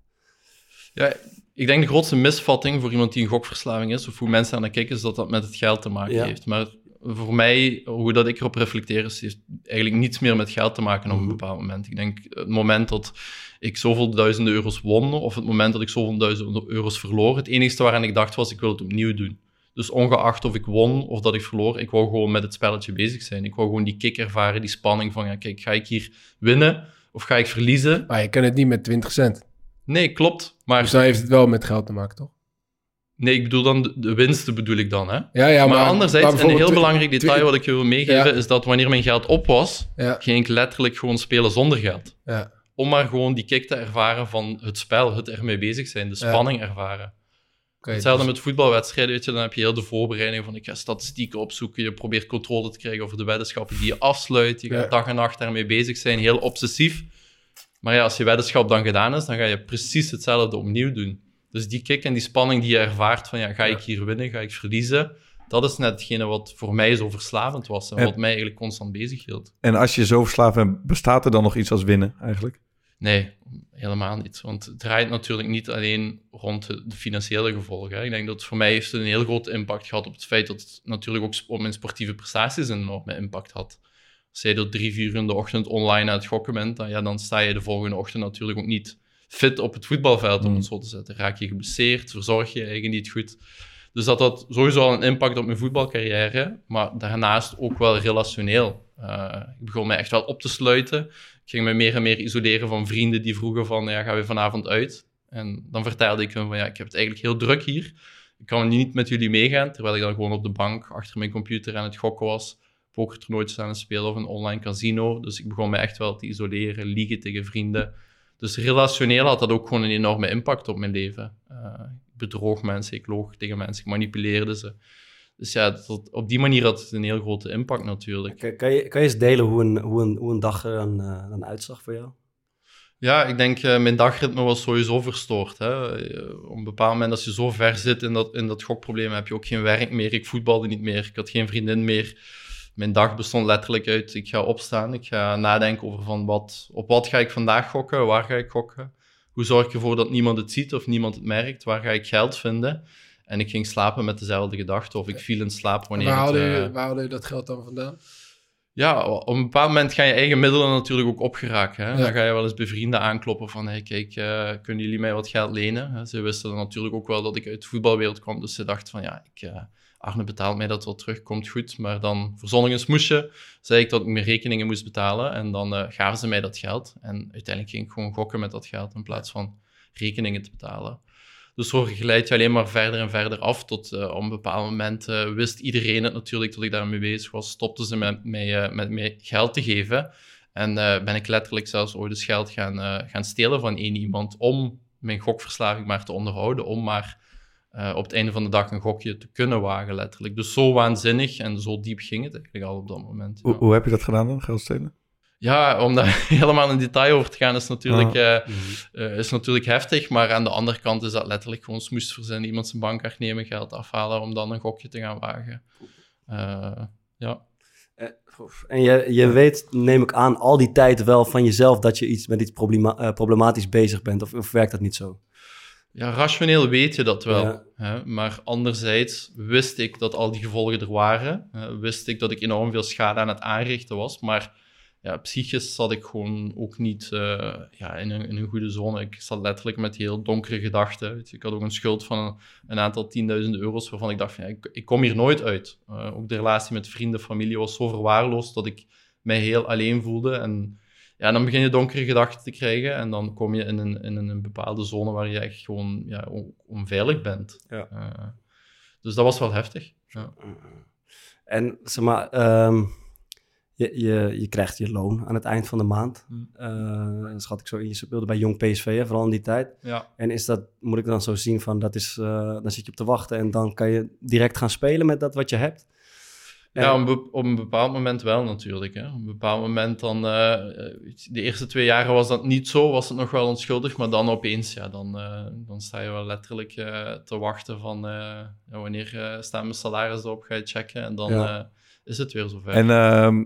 Ja, ik denk de grootste misvatting voor iemand die een gokverslaving is, of hoe mensen daar naar kijken, is dat dat met het geld te maken Ja. heeft. Maar voor mij, hoe dat ik erop reflecteer, is heeft eigenlijk niets meer met geld te maken op een Mhm. bepaald moment. Ik denk het moment dat ik zoveel duizenden euro's won, of het moment dat ik zoveel duizenden euro's verloor, het enige waaraan ik dacht was, ik wil het opnieuw doen. Dus ongeacht of ik won of dat ik verloor, ik wou gewoon met het spelletje bezig zijn. Ik wou gewoon die kick ervaren, die spanning van, ja, kijk, ga ik hier winnen of ga ik verliezen? Maar je kan het niet met 20 cent. Nee, klopt. Maar Dus dan heeft het wel met geld te maken, toch? Nee, ik bedoel dan de, winsten bedoel ik dan, hè. Ja, ja, maar, maar, anderzijds, maar een heel belangrijk detail wat ik je wil meegeven, Ja. is dat wanneer mijn geld op was, Ja, ging ik letterlijk gewoon spelen zonder geld. ja, Om maar gewoon die kick te ervaren van het spel, het ermee bezig zijn, de spanning ervaren. Hetzelfde dus- met voetbalwedstrijden, weet je, dan heb je heel de voorbereiding van ik ga statistieken opzoeken, je probeert controle te krijgen over de weddenschappen die je afsluit, je gaat Ja. dag en nacht daarmee bezig zijn, heel obsessief. Maar ja, als je weddenschap dan gedaan is, dan ga je precies hetzelfde opnieuw doen. Dus die kick en die spanning die je ervaart van ja, ga ik hier winnen, ga ik verliezen, dat is net hetgene wat voor mij zo verslavend was en En- wat mij eigenlijk constant bezig hield. En als je zo verslaafd bent, bestaat er dan nog iets als winnen eigenlijk? Nee, helemaal niet. Want het draait natuurlijk niet alleen rond de, financiële gevolgen. Ik denk dat voor mij heeft het een heel grote impact gehad op het feit dat het natuurlijk ook op mijn sportieve prestaties een enorme impact had. Als jij tot drie, vier uur in de ochtend online aan het gokken bent, dan, ja, dan sta je de volgende ochtend natuurlijk ook niet fit op het voetbalveld, om Mm. het zo te zetten. Raak je geblesseerd, verzorg je je eigen niet goed. Dus dat had sowieso al een impact op mijn voetbalcarrière, maar daarnaast ook wel relationeel. Eh, ik begon me echt wel op te sluiten. Ik ging me meer en meer isoleren van vrienden die vroegen van, ja, gaan we vanavond uit? En dan vertelde ik hun van, ja, ik heb het eigenlijk heel druk hier. Ik kan niet met jullie meegaan, terwijl ik dan gewoon op de bank achter mijn computer aan het gokken was, pokertoernooitjes aan het spelen of een online casino. Dus ik begon me echt wel te isoleren, liegen tegen vrienden. Dus relationeel had dat ook gewoon een enorme impact op mijn leven. Eh, ik bedroog mensen, ik loog tegen mensen, ik manipuleerde ze. Dus ja, dat, op die manier had het een heel grote impact natuurlijk. Kan, kan, je, kan je eens delen hoe een, hoe een, hoe een dag er dan, eh, dan uitzag voor jou? Ja, ik denk uh, mijn dagritme was sowieso verstoord. Hè. Uh, op een bepaald moment, als je zo ver zit in dat, in dat gokprobleem, heb je ook geen werk meer. Ik voetbalde niet meer, ik had geen vriendin meer. Mijn dag bestond letterlijk uit, ik ga opstaan, ik ga nadenken over van wat, op wat ga ik vandaag gokken, waar ga ik gokken, hoe zorg ik ervoor dat niemand het ziet of niemand het merkt, waar ga ik geld vinden. En ik ging slapen met dezelfde gedachten, of ik viel in slaap wanneer waar haalde, het, je, waar haalde je dat geld dan vandaan? Ja, op een bepaald moment gaan je eigen middelen natuurlijk ook opgeraken. Hè? Ja. Dan ga je wel eens bij vrienden aankloppen van, hey, kijk, uh, kunnen jullie mij wat geld lenen? Ze wisten dan natuurlijk ook wel dat ik uit de voetbalwereld kwam, dus ze dachten van, ja, ik, uh, Arne betaalt mij dat wel terug, komt goed. Maar dan verzon ik een smoesje, zei ik dat ik mijn rekeningen moest betalen en dan uh, gaven ze mij dat geld. En uiteindelijk ging ik gewoon gokken met dat geld in plaats van rekeningen te betalen. Dus zo geleid je alleen maar verder en verder af. Tot uh, op een bepaald moment uh, wist iedereen het natuurlijk dat ik daarmee bezig was. Stopten ze met mij, uh, met mij geld te geven. En ben ik letterlijk zelfs ooit eens geld gaan, gaan stelen van één iemand. Om mijn gokverslaving maar te onderhouden. Om maar op het einde van de dag een gokje te kunnen wagen, letterlijk. Dus zo waanzinnig en zo diep ging het eigenlijk al op dat moment. Ja. Hoe, hoe heb je dat gedaan dan, geld stelen? Ja, om daar helemaal in detail over te gaan is natuurlijk, uh, uh, is natuurlijk heftig. Maar aan de andere kant is dat letterlijk gewoon smoes verzinnen. Iemand zijn bankkaart nemen, geld afhalen om dan een gokje te gaan wagen. Uh, ja. En je, je weet, neem ik aan, al die tijd wel van jezelf dat je iets met iets problema uh, problematisch bezig bent. Of, of, werkt dat niet zo? Ja, rationeel weet je dat wel. Ja. Hè? Maar anderzijds wist ik dat al die gevolgen er waren. wist ik dat ik enorm veel schade aan het aanrichten was. Maar ja, psychisch zat ik gewoon ook niet uh, ja, in, een, in een goede zone. Ik zat letterlijk met heel donkere gedachten. Ik had ook een schuld van een, een aantal tienduizenden euro's, waarvan ik dacht, van, ja, ik, ik, kom hier nooit uit. Uh, ook de relatie met vrienden, familie was zo verwaarloosd dat ik mij heel alleen voelde. En ja, dan begin je donkere gedachten te krijgen en dan kom je in een, in een bepaalde zone waar je echt gewoon ja, on, onveilig bent. Ja. Uh, dus dat was wel heftig. Ja. En zeg maar... Um je, je, je krijgt je loon aan het eind van de maand. Hmm. Uh, schat ik zo in. Je speelde bij Jong PSV, hè, vooral in die tijd. Ja. En is dat, moet ik dan zo zien van, dat is, uh, dan zit je op te wachten en dan kan je direct gaan spelen met dat wat je hebt? Ja, op een, op een bepaald moment wel natuurlijk. Hè. Op een bepaald moment dan... Uh, de eerste twee jaren was dat niet zo, was het nog wel onschuldig, maar dan opeens, ja, dan, dan sta je wel letterlijk te wachten van ja, wanneer staat mijn salaris erop, ga je checken en dan ja. is het weer zover. En ehm,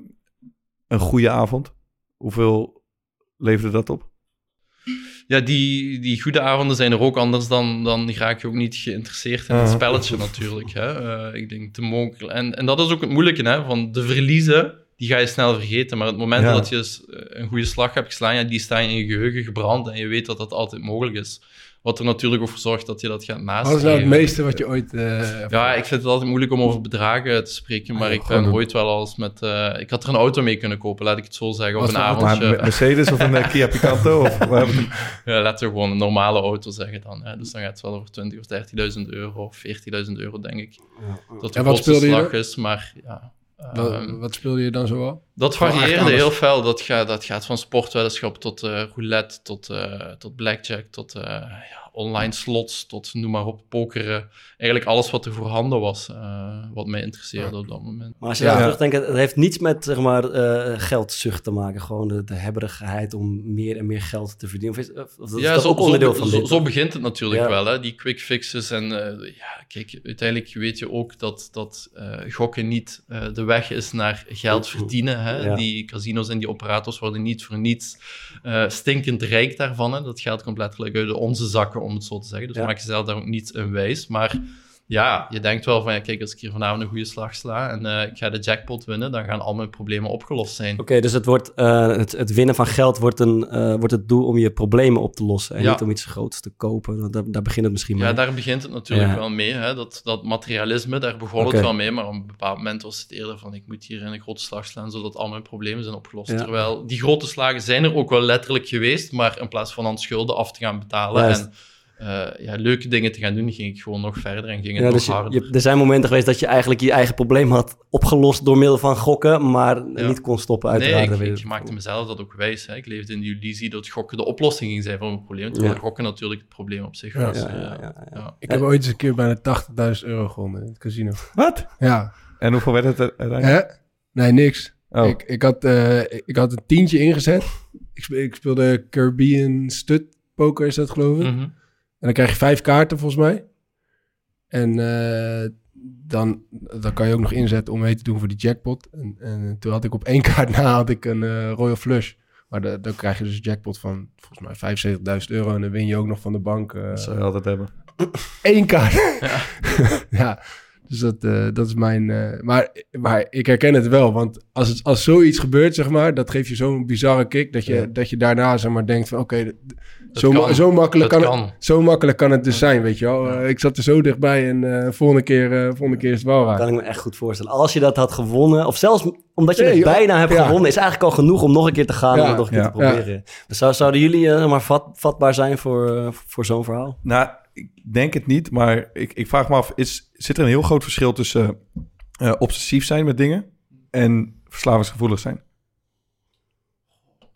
een goede avond. Hoeveel leverde dat op? Ja, die, die goede avonden zijn er ook anders dan, dan raak je ook niet geïnteresseerd in het spelletje natuurlijk. Hè. Uh, ik denk te mogelijk. En, en dat is ook het moeilijke, hè, van de verliezen, die ga je snel vergeten. Maar het moment Ja. dat je eh, een goede slag hebt geslaan, ja, die staan in je geheugen gebrand en je weet dat dat altijd mogelijk is. Wat er natuurlijk ook voor zorgt dat je dat gaat Wat nastreven. is nou het meeste wat je ooit... eh, Ja, ik vind het altijd moeilijk om over bedragen te spreken, maar Ah, ik gewoon ben ooit wel als met... eh, ik had er een auto mee kunnen kopen, laat ik het zo zeggen, Wat of een? Maar avondje. een Mercedes of een eh, Kia Picanto? Of? Ja, laten we gewoon een normale auto zeggen dan. Hè. Dus dan gaat het wel over 20.000 of 30.000 euro of 40.000 euro, denk ik. Dat de En wat grootste speelde je slag is, maar ja... wat, ehm, wat speelde je dan zo al? dat varieerde heel fel. Dat gaat, dat gaat van sportweddenschap tot eh, roulette, tot, eh, tot blackjack, tot eh, ja, online slots, tot noem maar op, pokeren. Eigenlijk alles wat er voorhanden was, eh, wat mij interesseerde op dat moment. Maar als je Ja. daar terugdenkt, het heeft niets met zeg maar, eh, geldzucht te maken. Gewoon de, de hebberigheid om meer en meer geld te verdienen. Of is, of, of dat is ja, toch zo, ook onderdeel zo, van zo, dit? zo begint het natuurlijk Ja. wel, hè? die quick fixes. En eh, ja, kijk, uiteindelijk weet je ook dat, dat eh, gokken niet eh, de weg is naar geld verdienen. Hè? Ja. Die casinos en die operators worden niet voor niets eh, stinkend rijk daarvan. Hè? Dat geld komt letterlijk uit onze zakken, om het zo te zeggen. Dus Ja. maak jezelf daar ook niet in wijs. Maar ja, je denkt wel van, ja, kijk, als ik hier vanavond een goede slag sla en eh, ik ga de jackpot winnen, dan gaan al mijn problemen opgelost zijn. Oké, dus het, wordt, eh, het, het winnen van geld wordt, een, eh, wordt het doel om je problemen op te lossen. En Ja. niet om iets groots te kopen. Want Daar, daar begint het misschien mee. Ja, daar begint het natuurlijk Ja. wel mee. Hè? Dat, dat materialisme, daar begon het wel mee. Maar op een bepaald moment was het eerder van... ik moet hier een grote slag slaan, zodat al mijn problemen zijn opgelost. Ja. Terwijl die grote slagen zijn er ook wel letterlijk geweest. Maar in plaats van aan schulden af te gaan betalen... En eh, ja, leuke dingen te gaan doen, ging ik gewoon nog verder en ging het Ja, nog dus je, harder. je- er zijn momenten geweest dat je eigenlijk je eigen probleem had opgelost door middel van gokken, maar Ja. niet kon stoppen uiteraard. Nee, ik, maakte mezelf dat ook wijs. Hè. Ik leefde in de illusie dat gokken de oplossing ging zijn van mijn probleem. Terwijl Ja. gokken natuurlijk het probleem op zich Ja. was. Ja, Ja, ja, ja, ja. ja. Ik heb ooit eens een keer bijna 80.000 euro gewonnen in het casino. Wat? Ja. En hoeveel werd het uiteindelijk? Hè? Nee, niks. Oh, Ik, ik, had, eh, ik had een tientje ingezet. Ik, spe- ik speelde Caribbean Stud Poker, is dat geloof ik. Mhm. Dan krijg je vijf kaarten volgens mij. En eh, dan, dan kan je ook nog inzetten om mee te doen voor die jackpot. En, en toen had ik op één kaart na had ik een eh, Royal Flush. Maar de- dan krijg je dus een jackpot van volgens mij 75.000 euro. En dan win je ook nog van de bank eh, dat zou je altijd hebben. één kaart. Ja. Dus dat, eh, dat is mijn... eh, maar, maar ik herken het wel. Want als, het, als zoiets gebeurt, zeg maar... dat geeft je zo'n bizarre kick... dat je, Ja. dat je daarna zeg maar, denkt van... oké, zo, ma- zo, makkelijk Dat kan kan. Het, zo makkelijk kan het dus zijn, weet je wel. Eh, ik zat er zo dichtbij en eh, volgende, keer, eh, volgende keer is het wel raar. Kan ik me echt goed voorstellen. Als je dat had gewonnen, of zelfs omdat je Nee, het bijna hebt Ja. gewonnen, is eigenlijk al genoeg om nog een keer te gaan Ja. en het nog een keer Ja. te proberen. Dus zou, zouden jullie eh, maar vat, vatbaar zijn voor, voor zo'n verhaal? Nou, denk het niet, maar ik, ik vraag me af, is, zit er een heel groot verschil tussen eh, obsessief zijn met dingen en verslavingsgevoelig zijn?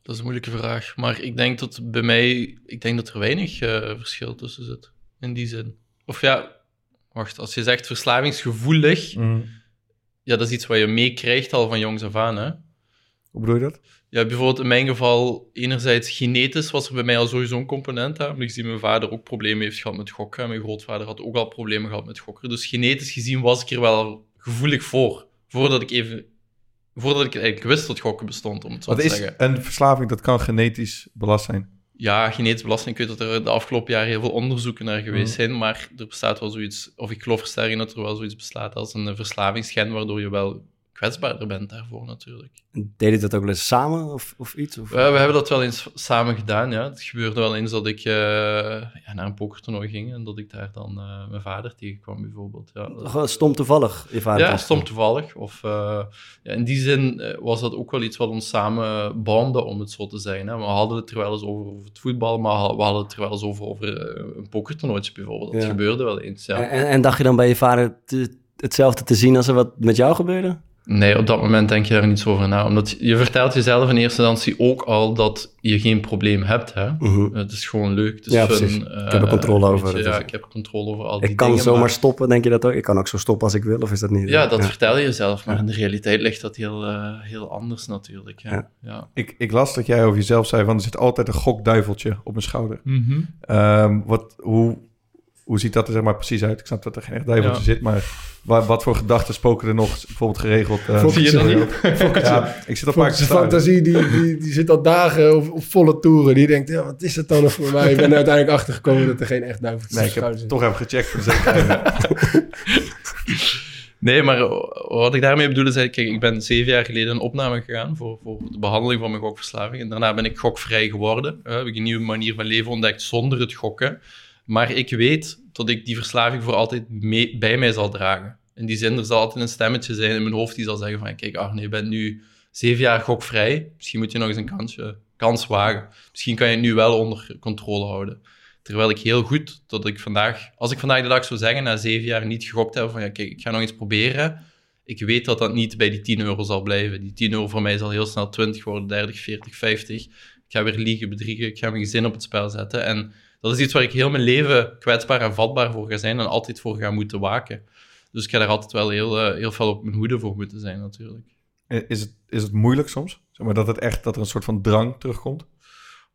Dat is een moeilijke vraag. Maar ik denk dat bij mij, ik denk dat er weinig eh, verschil tussen zit. In die zin. Of ja, wacht, als je zegt verslavingsgevoelig, ja, dat is iets wat je meekrijgt al van jongs af aan. Hè? Hoe bedoel je dat? Ja, bijvoorbeeld in mijn geval, enerzijds genetisch was er bij mij al sowieso een component aan. Ik zie mijn vader ook problemen heeft gehad met gokken. En mijn grootvader had ook al problemen gehad met gokken. Dus genetisch gezien was ik er wel gevoelig voor. Voordat ik even... Voordat ik eigenlijk wist dat gokken bestond, om het zo Wat te is zeggen. een verslaving dat kan genetisch belast zijn? Ja, genetisch belasting. Ik weet dat er de afgelopen jaren heel veel onderzoeken naar geweest Mhm. zijn, maar er bestaat wel zoiets, of ik geloof er sterk in dat er wel zoiets bestaat als een verslavingsgen, waardoor je wel kwetsbaarder bent daarvoor natuurlijk. Deed je dat ook wel eens samen of, of iets? Of? Eh, we hebben dat wel eens samen gedaan, ja. Het gebeurde wel eens dat ik eh, ja, naar een pokertoernooi ging en dat ik daar dan eh, mijn vader tegenkwam bijvoorbeeld. Ja, dat- stom toevallig, je vader. ja, stom toevallig. Of, eh, ja, in die zin was dat ook wel iets wat ons samen bondde, om het zo te zijn. Hè. We hadden het er wel eens over, over het voetbal, maar we hadden het er wel eens over, over een pokertoernooitje bijvoorbeeld. Dat Ja. gebeurde wel eens, ja. En, en dacht je dan bij je vader te- hetzelfde te zien als er wat met jou gebeurde? Nee, op dat moment denk je daar niet zo over na. Omdat je- vertelt jezelf in eerste instantie ook al dat je geen probleem hebt. Hè? Mhm. Het is gewoon leuk. Het is Ja, fun, precies. eh, Ik heb er controle over, dat ja, ik heb er controle over al die Ik kan dingen. zomaar maar- stoppen, denk je dat ook? Ik kan ook zo stoppen als ik wil, of is dat niet? Ja, dat vertel je jezelf. Maar in de realiteit ligt dat heel, eh, heel anders natuurlijk. Ja. Ja. Ja. Ik, ik las dat jij over jezelf zei van er zit altijd een gokduiveltje op mijn schouder. Mhm. Ehm, wat, hoe, hoe ziet dat er zeg maar precies uit? Ik snap dat er geen echt duiveltje Ja. zit, maar wat, wat voor gedachten spoken er nog bijvoorbeeld geregeld? eh, Zie je dat niet? Ja, ik zit al staan. fantasie, die, die, die zit al dagen op, op volle toeren. Die denkt, ja, wat is dat dan nog voor mij? Ik ben er uiteindelijk achtergekomen dat er geen echt duiveltje Nee, ik heb zit. toch even gecheckt voor de zekerheid. Nee, maar wat ik daarmee bedoel is, kijk, ik ben zeven jaar geleden in opname gegaan voor, voor de behandeling van mijn gokverslaving. En daarna ben ik gokvrij geworden. Uh, heb ik een nieuwe manier van leven ontdekt zonder het gokken. Maar ik weet dat ik die verslaving voor altijd bij mij zal dragen. In die zin, er zal altijd een stemmetje zijn in mijn hoofd die zal zeggen van, kijk Arne, je bent nu zeven jaar gokvrij. Misschien moet je nog eens een kansje, kans wagen. Misschien kan je het nu wel onder controle houden. Terwijl ik heel goed dat ik vandaag, als ik vandaag de dag zou zeggen, na zeven jaar niet gegokt heb, van ja, kijk, ik ga nog eens proberen. Ik weet dat dat niet bij die 10 euro zal blijven. Die 10 euro voor mij zal heel snel 20 worden, 30, 40, 50. Ik ga weer liegen, bedriegen, ik ga mijn gezin op het spel zetten. En dat is iets waar ik heel mijn leven kwetsbaar en vatbaar voor ga zijn en altijd voor ga moeten waken. Dus ik ga daar altijd wel heel, uh, heel veel op mijn hoede voor moeten zijn, natuurlijk. Is het, is het moeilijk soms? Zeg maar dat, het echt, dat er een soort van drang terugkomt?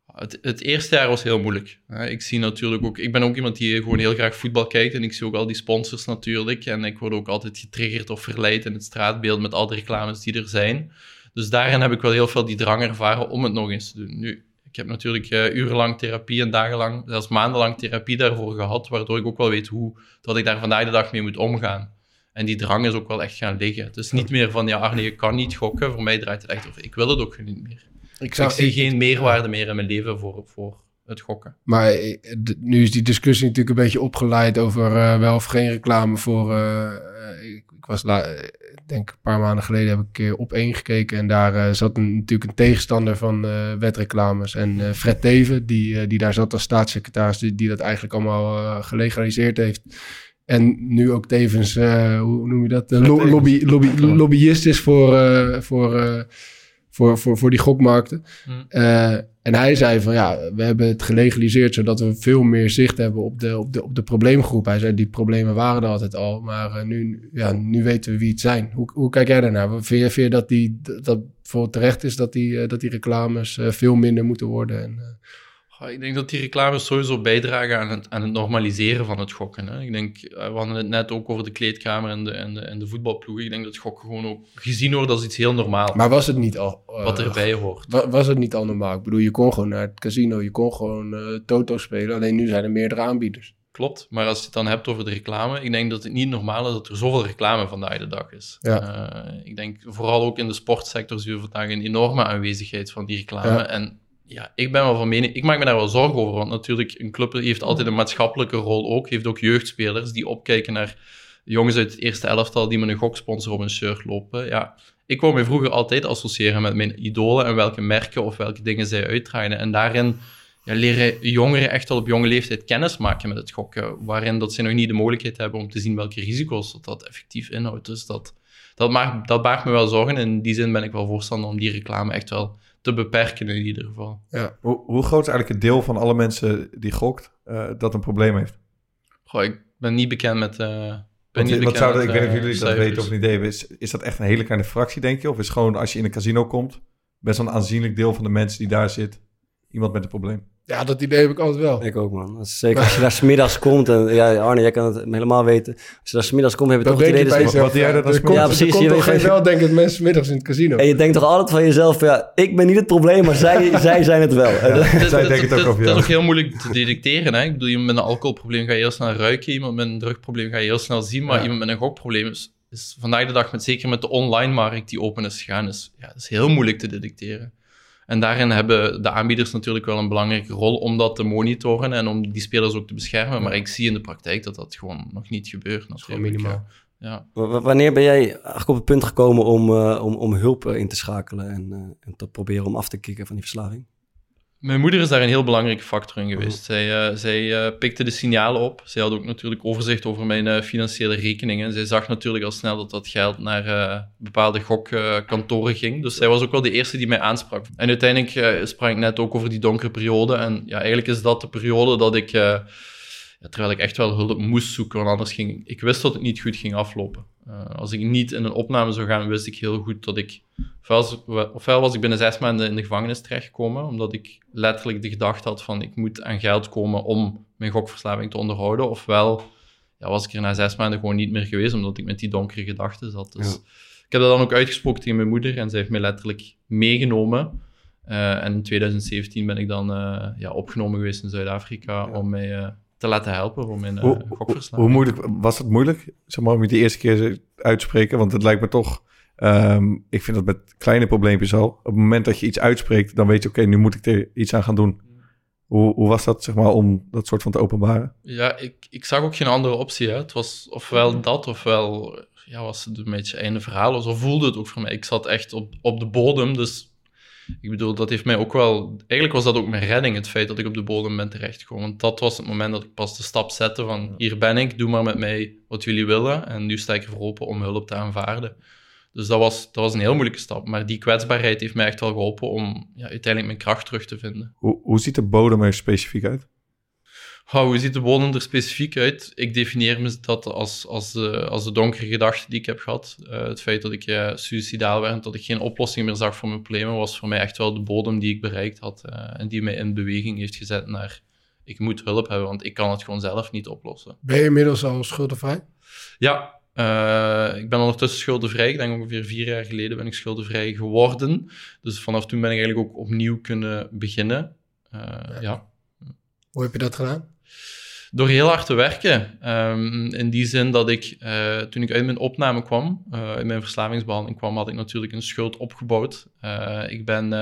Het, het, eerste jaar was heel moeilijk. Ik zie natuurlijk ook, ik ben ook iemand die gewoon heel graag voetbal kijkt en ik zie ook al die sponsors natuurlijk. En ik word ook altijd getriggerd of verleid in het straatbeeld met al de reclames die er zijn. Dus daarin heb ik wel heel veel die drang ervaren om het nog eens te doen. Nu, ik heb natuurlijk uh, urenlang therapie en dagenlang, zelfs maandenlang therapie daarvoor gehad, waardoor ik ook wel weet hoe dat ik daar vandaag de dag mee moet omgaan. En die drang is ook wel echt gaan liggen. Het is niet meer van, ja Arne, je kan niet gokken. Voor mij draait het echt over, ik wil het ook niet meer. Ik, zou, ik zie geen meerwaarde meer in mijn leven voor, voor het gokken. Maar eh, nu is die discussie natuurlijk een beetje opgeleid over uh, wel of geen reclame voor... Uh, ik, ik, was, denk een paar maanden geleden heb ik een keer op één gekeken. En daar zat een, natuurlijk een tegenstander van wetreclames. En Fred Teven, die, die daar zat als staatssecretaris, die, die dat eigenlijk allemaal gelegaliseerd heeft. En nu ook tevens, hoe noem je dat, lobby, lobby, lobbyist is voor, voor voor, voor, voor die gokmarkten. Hmm. Uh, en hij zei van ja, we hebben het gelegaliseerd zodat we veel meer zicht hebben op de, op de, op de probleemgroep. Hij zei die problemen waren er altijd al, maar uh, nu, ja, nu weten we wie het zijn. Hoe, hoe kijk jij daarnaar? Vind je, vind je dat, die, dat voor terecht is dat die, uh, dat die reclames veel minder moeten worden? En, ik denk dat die reclames sowieso bijdragen aan het, aan het normaliseren van het gokken. Hè. Ik denk, eh, we hadden het net ook over de kleedkamer en de, en de, en de voetbalploegen. Ik denk dat gokken gewoon ook gezien wordt als iets heel normaal. Maar was het niet al... Uh, wat erbij hoort. Was het niet al normaal? Ik bedoel, je kon gewoon naar het casino, je kon gewoon uh, toto spelen. Alleen nu zijn er meerdere aanbieders. Klopt, maar als je het dan hebt over de reclame, ik denk dat het niet normaal is dat er zoveel reclame vandaag de dag is. Ja. ik denk vooral ook in de sportsector zien we vandaag een enorme aanwezigheid van die reclame. En ja, ik ben wel van mening, ik maak me daar wel zorgen over, want natuurlijk, een club heeft altijd een maatschappelijke rol ook, heeft ook jeugdspelers die opkijken naar jongens uit het eerste elftal die met een goksponsor op een shirt lopen. Ja, ik wou me vroeger altijd associëren met mijn idolen en welke merken of welke dingen zij uitdraaien. En daarin ja, leren jongeren echt al op jonge leeftijd kennis maken met het gokken, waarin dat ze nog niet de mogelijkheid hebben om te zien welke risico's dat, dat effectief inhoudt. Dus dat, dat, maakt, dat baart me wel zorgen. En in die zin ben ik wel voorstander om die reclame echt wel te beperken in ieder geval. Ja. Hoe, hoe groot is eigenlijk het deel van alle mensen die gokt uh, dat een probleem heeft? Goh, ik ben niet bekend met... Uh, ben niet wat zou dat, ik weet niet of jullie dat weten of niet idee is. Is dat echt een hele kleine fractie, denk je? Of is gewoon als je in een casino komt, best wel een aanzienlijk deel van de mensen die daar zit, iemand met een probleem? Ja, dat idee heb ik altijd wel. Ik ook, man. Zeker als je daar smiddags komt. En ja, Arne, jij kan het helemaal weten. Als je daar smiddags komt, heb je toch het idee... Dat wat, jij dat komt, ja, precies. je toch geen wel, denk ik, mensen smiddags in het casino. En je denkt toch altijd van jezelf, ja, ik ben niet het probleem, maar zij, zij zijn het wel. Ja, zij denken het ook over Dat is ook heel moeilijk te detecteren. Hè? Ik bedoel, iemand met een alcoholprobleem ga je heel snel ruiken. Iemand met een drugprobleem ga je heel snel zien. Maar iemand met een gokprobleem is, is vandaag de dag, met, zeker met de online markt die open is gegaan, is, ja, dat is heel moeilijk te detecteren. En daarin hebben de aanbieders natuurlijk wel een belangrijke rol om dat te monitoren en om die spelers ook te beschermen. Maar ik zie in de praktijk dat dat gewoon nog niet gebeurt. Natuurlijk. minimaal. Ja. Wanneer ben jij eigenlijk op het punt gekomen om, uh, om, om hulp in te schakelen en, uh, en te proberen om af te kicken van die verslaving? Mijn moeder is daar een heel belangrijke factor in geweest. Oh. Zij, uh, zij uh, pikte de signalen op. Zij had ook natuurlijk overzicht over mijn uh, financiële rekeningen. Zij zag natuurlijk al snel dat dat geld naar bepaalde gokkantoren ging. Dus zij was ook wel de eerste die mij aansprak. En uiteindelijk sprak ik net ook over die donkere periode. En ja, eigenlijk is dat de periode dat ik terwijl ik echt wel hulp moest zoeken, want anders ging ik wist dat het niet goed ging aflopen. Uh, als ik niet in een opname zou gaan, wist ik heel goed dat ik. Ofwel, was ik binnen zes maanden in de gevangenis terechtgekomen, omdat ik letterlijk de gedachte had van ik moet aan geld komen om mijn gokverslaving te onderhouden. Ofwel ja, was ik er na zes maanden gewoon niet meer geweest, omdat ik met die donkere gedachten zat. Dus ik heb dat dan ook uitgesproken tegen mijn moeder en zij heeft mij letterlijk meegenomen. Uh, en in 2017 ben ik dan uh, ja, opgenomen geweest in Zuid-Afrika om mij te laten helpen voor mijn uh, Hoe, hoe moeilijk was het moeilijk, zeg maar, om je de eerste keer uitspreken? Want het lijkt me toch, ehm, ik vind dat met kleine probleempjes al. Op het moment dat je iets uitspreekt, dan weet je, oké, nu moet ik er iets aan gaan doen. Hoe, hoe was dat, zeg maar, om dat soort van te openbaren? Ja, ik, ik zag ook geen andere optie. Hè. Het was ofwel dat, ofwel ja, was het een beetje einde verhaal. Zo voelde het ook voor mij. Ik zat echt op, op de bodem, dus ik bedoel, dat heeft mij ook wel... Eigenlijk was dat ook mijn redding, het feit dat ik op de bodem ben terechtgekomen. Want dat was het moment dat ik pas de stap zette van... Hier ben ik, doe maar met mij wat jullie willen. En nu sta ik ervoor open om hulp te aanvaarden. Dus dat was, dat was een heel moeilijke stap. Maar die kwetsbaarheid heeft mij echt wel geholpen om ja, uiteindelijk mijn kracht terug te vinden. Hoe, hoe ziet de bodem er specifiek uit? Hoe ziet de bodem er specifiek uit? Ik definieer me dat als, als, de, als de donkere gedachte die ik heb gehad. Uh, het feit dat ik uh, suicidaal werd, dat ik geen oplossing meer zag voor mijn problemen, was voor mij echt wel de bodem die ik bereikt had. Uh, en die mij in beweging heeft gezet naar ik moet hulp hebben, want ik kan het gewoon zelf niet oplossen. Ben je inmiddels al schuldenvrij? Ja, ik ben ondertussen schuldenvrij. Ik denk ongeveer vier jaar geleden ben ik schuldenvrij geworden. Dus vanaf toen ben ik eigenlijk ook opnieuw kunnen beginnen. ja. ja. Hoe heb je dat gedaan? Door heel hard te werken. Um, in die zin dat ik, uh, toen ik uit mijn opname kwam, uh, in mijn verslavingsbehandeling kwam, had ik natuurlijk een schuld opgebouwd. Uh, ik, ben,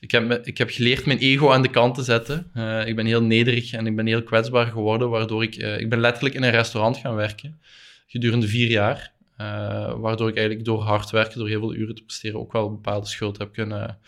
ik, heb, ik heb geleerd mijn ego aan de kant te zetten. ik ben heel nederig en ik ben heel kwetsbaar geworden, waardoor ik, ik ben letterlijk in een restaurant gaan werken gedurende vier jaar. Uh, waardoor ik eigenlijk door hard werken, door heel veel uren te presteren, ook wel een bepaalde schuld heb kunnen,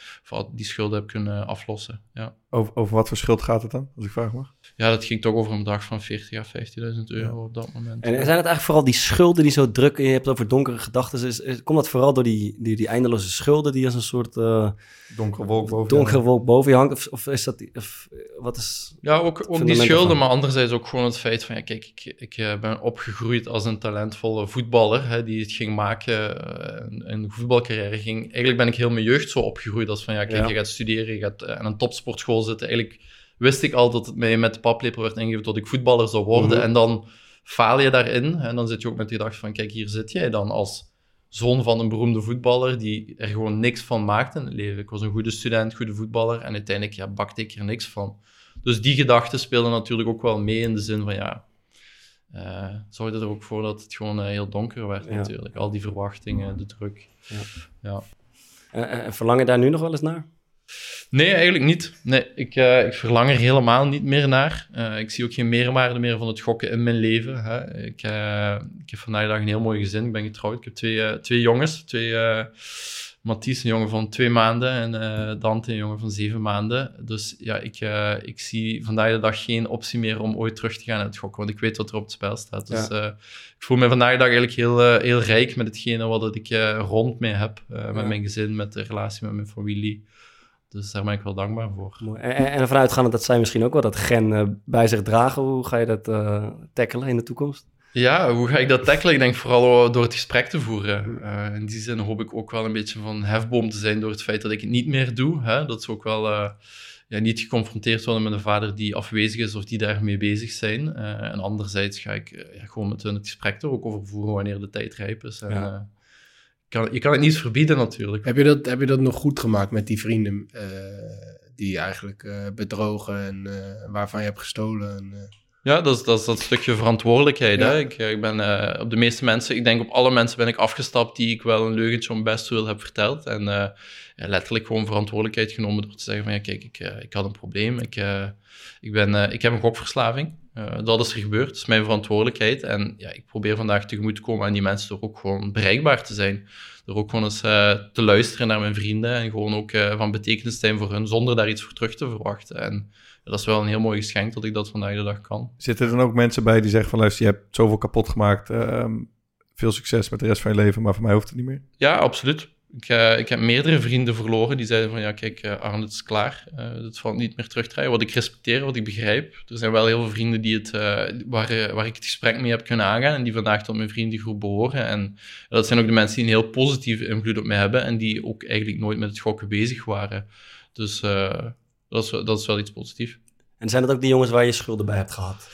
die schulden heb kunnen aflossen. Ja. Over, over wat voor schuld gaat het dan, als ik vraag mag? Ja, dat ging toch over een bedrag van 40 à 15.000 euro op dat moment. En zijn het eigenlijk vooral die schulden die zo druk, en je hebt over donkere gedachten, is, is, komt dat vooral door die, die, die eindeloze schulden die als een soort uh, donkere wolk boven, donkere wolk boven je hangt? Of, of is dat, of, wat is... Ja, ook, ook die schulden, maar anderzijds ook gewoon het feit van, ja, kijk, ik, ik eh, ben opgegroeid als een talentvolle voetballer, hè, die het ging maken, uh, een voetbalcarrière ging. Eigenlijk ben ik heel mijn jeugd zo opgegroeid als van, ja, kijk, je gaat studeren, je gaat aan een topsportschool zitten, eigenlijk wist ik al dat het mij met de paplepel werd ingegeven dat ik voetballer zou worden. Mhm. En dan faal je daarin. En dan zit je ook met de gedachte van, kijk, hier zit jij dan als zoon van een beroemde voetballer die er gewoon niks van maakte in het leven. Ik was een goede student, goede voetballer en uiteindelijk ja, bakte ik er niks van. Dus die gedachten speelden natuurlijk ook wel mee in de zin van, ja, uh, zorgde er ook voor dat het gewoon uh, heel donker werd natuurlijk. Al die verwachtingen, de druk. Ja. ja. En, verlang je daar nu nog wel eens naar? Nee, eigenlijk niet. Nee, ik, uh, ik verlang er helemaal niet meer naar. Uh, ik zie ook geen meerwaarde meer van het gokken in mijn leven. Hè. Ik, uh, ik heb vandaag dag een heel mooi gezin. Ik ben getrouwd. Ik heb twee, twee jongens. Twee, Mathies, een jongen van twee maanden, en Dante, een jongen van zeven maanden. Dus ja, ik, ik zie vandaag de dag geen optie meer om ooit terug te gaan naar het gokken, want ik weet wat er op het spel staat. Dus ik voel me vandaag de dag eigenlijk heel, heel rijk met hetgene wat ik rond mij heb. met mijn gezin, met de relatie met mijn familie. Dus daar ben ik wel dankbaar voor. Mooi. En, en vanuitgaande dat zij misschien ook wel dat gen uh, bij zich dragen, hoe ga je dat uh, tackelen in de toekomst? Ja, hoe ga ik dat tackelen? Ik denk vooral door het gesprek te voeren. Uh, in die zin hoop ik ook wel een beetje van hefboom te zijn door het feit dat ik het niet meer doe. Hè? Dat ze ook wel ja, niet geconfronteerd worden met een vader die afwezig is of die daarmee bezig zijn. en anderzijds ga ik ja, gewoon met hun het gesprek er ook over voeren wanneer de tijd rijp is. En, ja kan, je kan het niet verbieden natuurlijk. Heb je dat, heb je dat nog goed gemaakt met die vrienden uh, die eigenlijk uh, bedrogen en uh, waarvan je hebt gestolen? En, ja, dat is, dat is dat stukje verantwoordelijkheid. Hè? Ik, ik ben op de meeste mensen, ik denk op alle mensen ben ik afgestapt die ik wel een leugentje om best wil heb verteld. En ja, letterlijk gewoon verantwoordelijkheid genomen door te zeggen van ja, kijk, ik, ik had een probleem. Ik, ik, ben, ik heb een gokverslaving. Uh, dat is er gebeurd, dat is mijn verantwoordelijkheid. En ja, ik probeer vandaag tegemoet te komen aan die mensen door ook gewoon bereikbaar te zijn. Door ook gewoon eens uh, te luisteren naar mijn vrienden en gewoon ook uh, van betekenis te zijn voor hun, zonder daar iets voor terug te verwachten. En dat is wel een heel mooi geschenk dat ik dat vandaag de dag kan. Zitten er dan ook mensen bij die zeggen van luister, je hebt zoveel kapot gemaakt, ehm, veel succes met de rest van je leven, maar voor mij hoeft het niet meer? Ja, absoluut. Ik, uh, ik, heb meerdere vrienden verloren die zeiden van ja, kijk, uh, het is klaar. Uh, het valt niet meer terug te draaien. Wat ik respecteer, wat ik begrijp. Er zijn wel heel veel vrienden die het, waar, waar ik het gesprek mee heb kunnen aangaan en die vandaag tot mijn vriendengroep behoren. En dat zijn ook de mensen die een heel positieve invloed op mij hebben en die ook eigenlijk nooit met het gokken bezig waren. Dus dat, is, dat is wel iets positiefs. En zijn dat ook die jongens waar je schulden bij hebt gehad?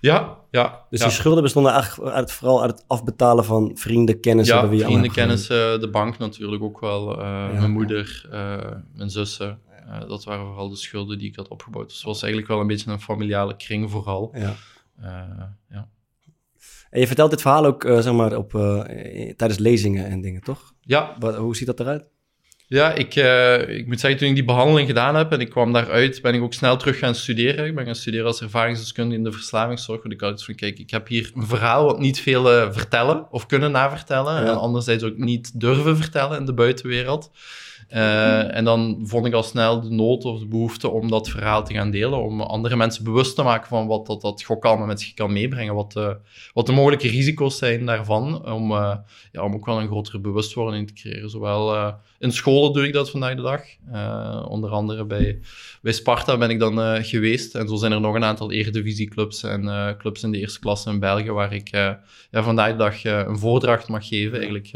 Ja, ja. Dus die schulden bestonden eigenlijk uit, vooral uit het afbetalen van vrienden, kennissen? Ja, wie vrienden, kennissen, de bank natuurlijk ook wel. Uh, Mijn moeder, uh, mijn zussen. Eh, dat waren vooral de schulden die ik had opgebouwd. Dus het was eigenlijk wel een beetje een familiale kring vooral. Ja. Eh, ja. En je vertelt dit verhaal ook eh, zeg maar op, eh, tijdens lezingen en dingen, toch? ja, Wat, hoe ziet dat eruit? Ja, ik, eh, ik moet zeggen, toen ik die behandeling gedaan heb en ik kwam daaruit, ben ik ook snel terug gaan studeren. Ik ben gaan studeren als ervaringsdeskundige in de verslavingszorg. Want ik had iets van, kijk, ik heb hier een verhaal wat niet veel eh, vertellen of kunnen navertellen. Ja. En anderzijds ook niet durven vertellen in de buitenwereld. Eh, en dan vond ik al snel de nood of de behoefte om dat verhaal te gaan delen. Om andere mensen bewust te maken van wat dat, dat met zich kan meebrengen. Wat de, wat de mogelijke risico's zijn daarvan. Om, eh, ja, om ook wel een grotere bewustwording te creëren. Zowel eh, in scholen doe ik dat vandaag de dag. Onder andere bij, bij Sparta ben ik dan geweest. En zo zijn er nog een aantal eredivisieclubs en clubs in de eerste klasse in België. Waar ik ja, vandaag de dag een voordracht mag geven. Eigenlijk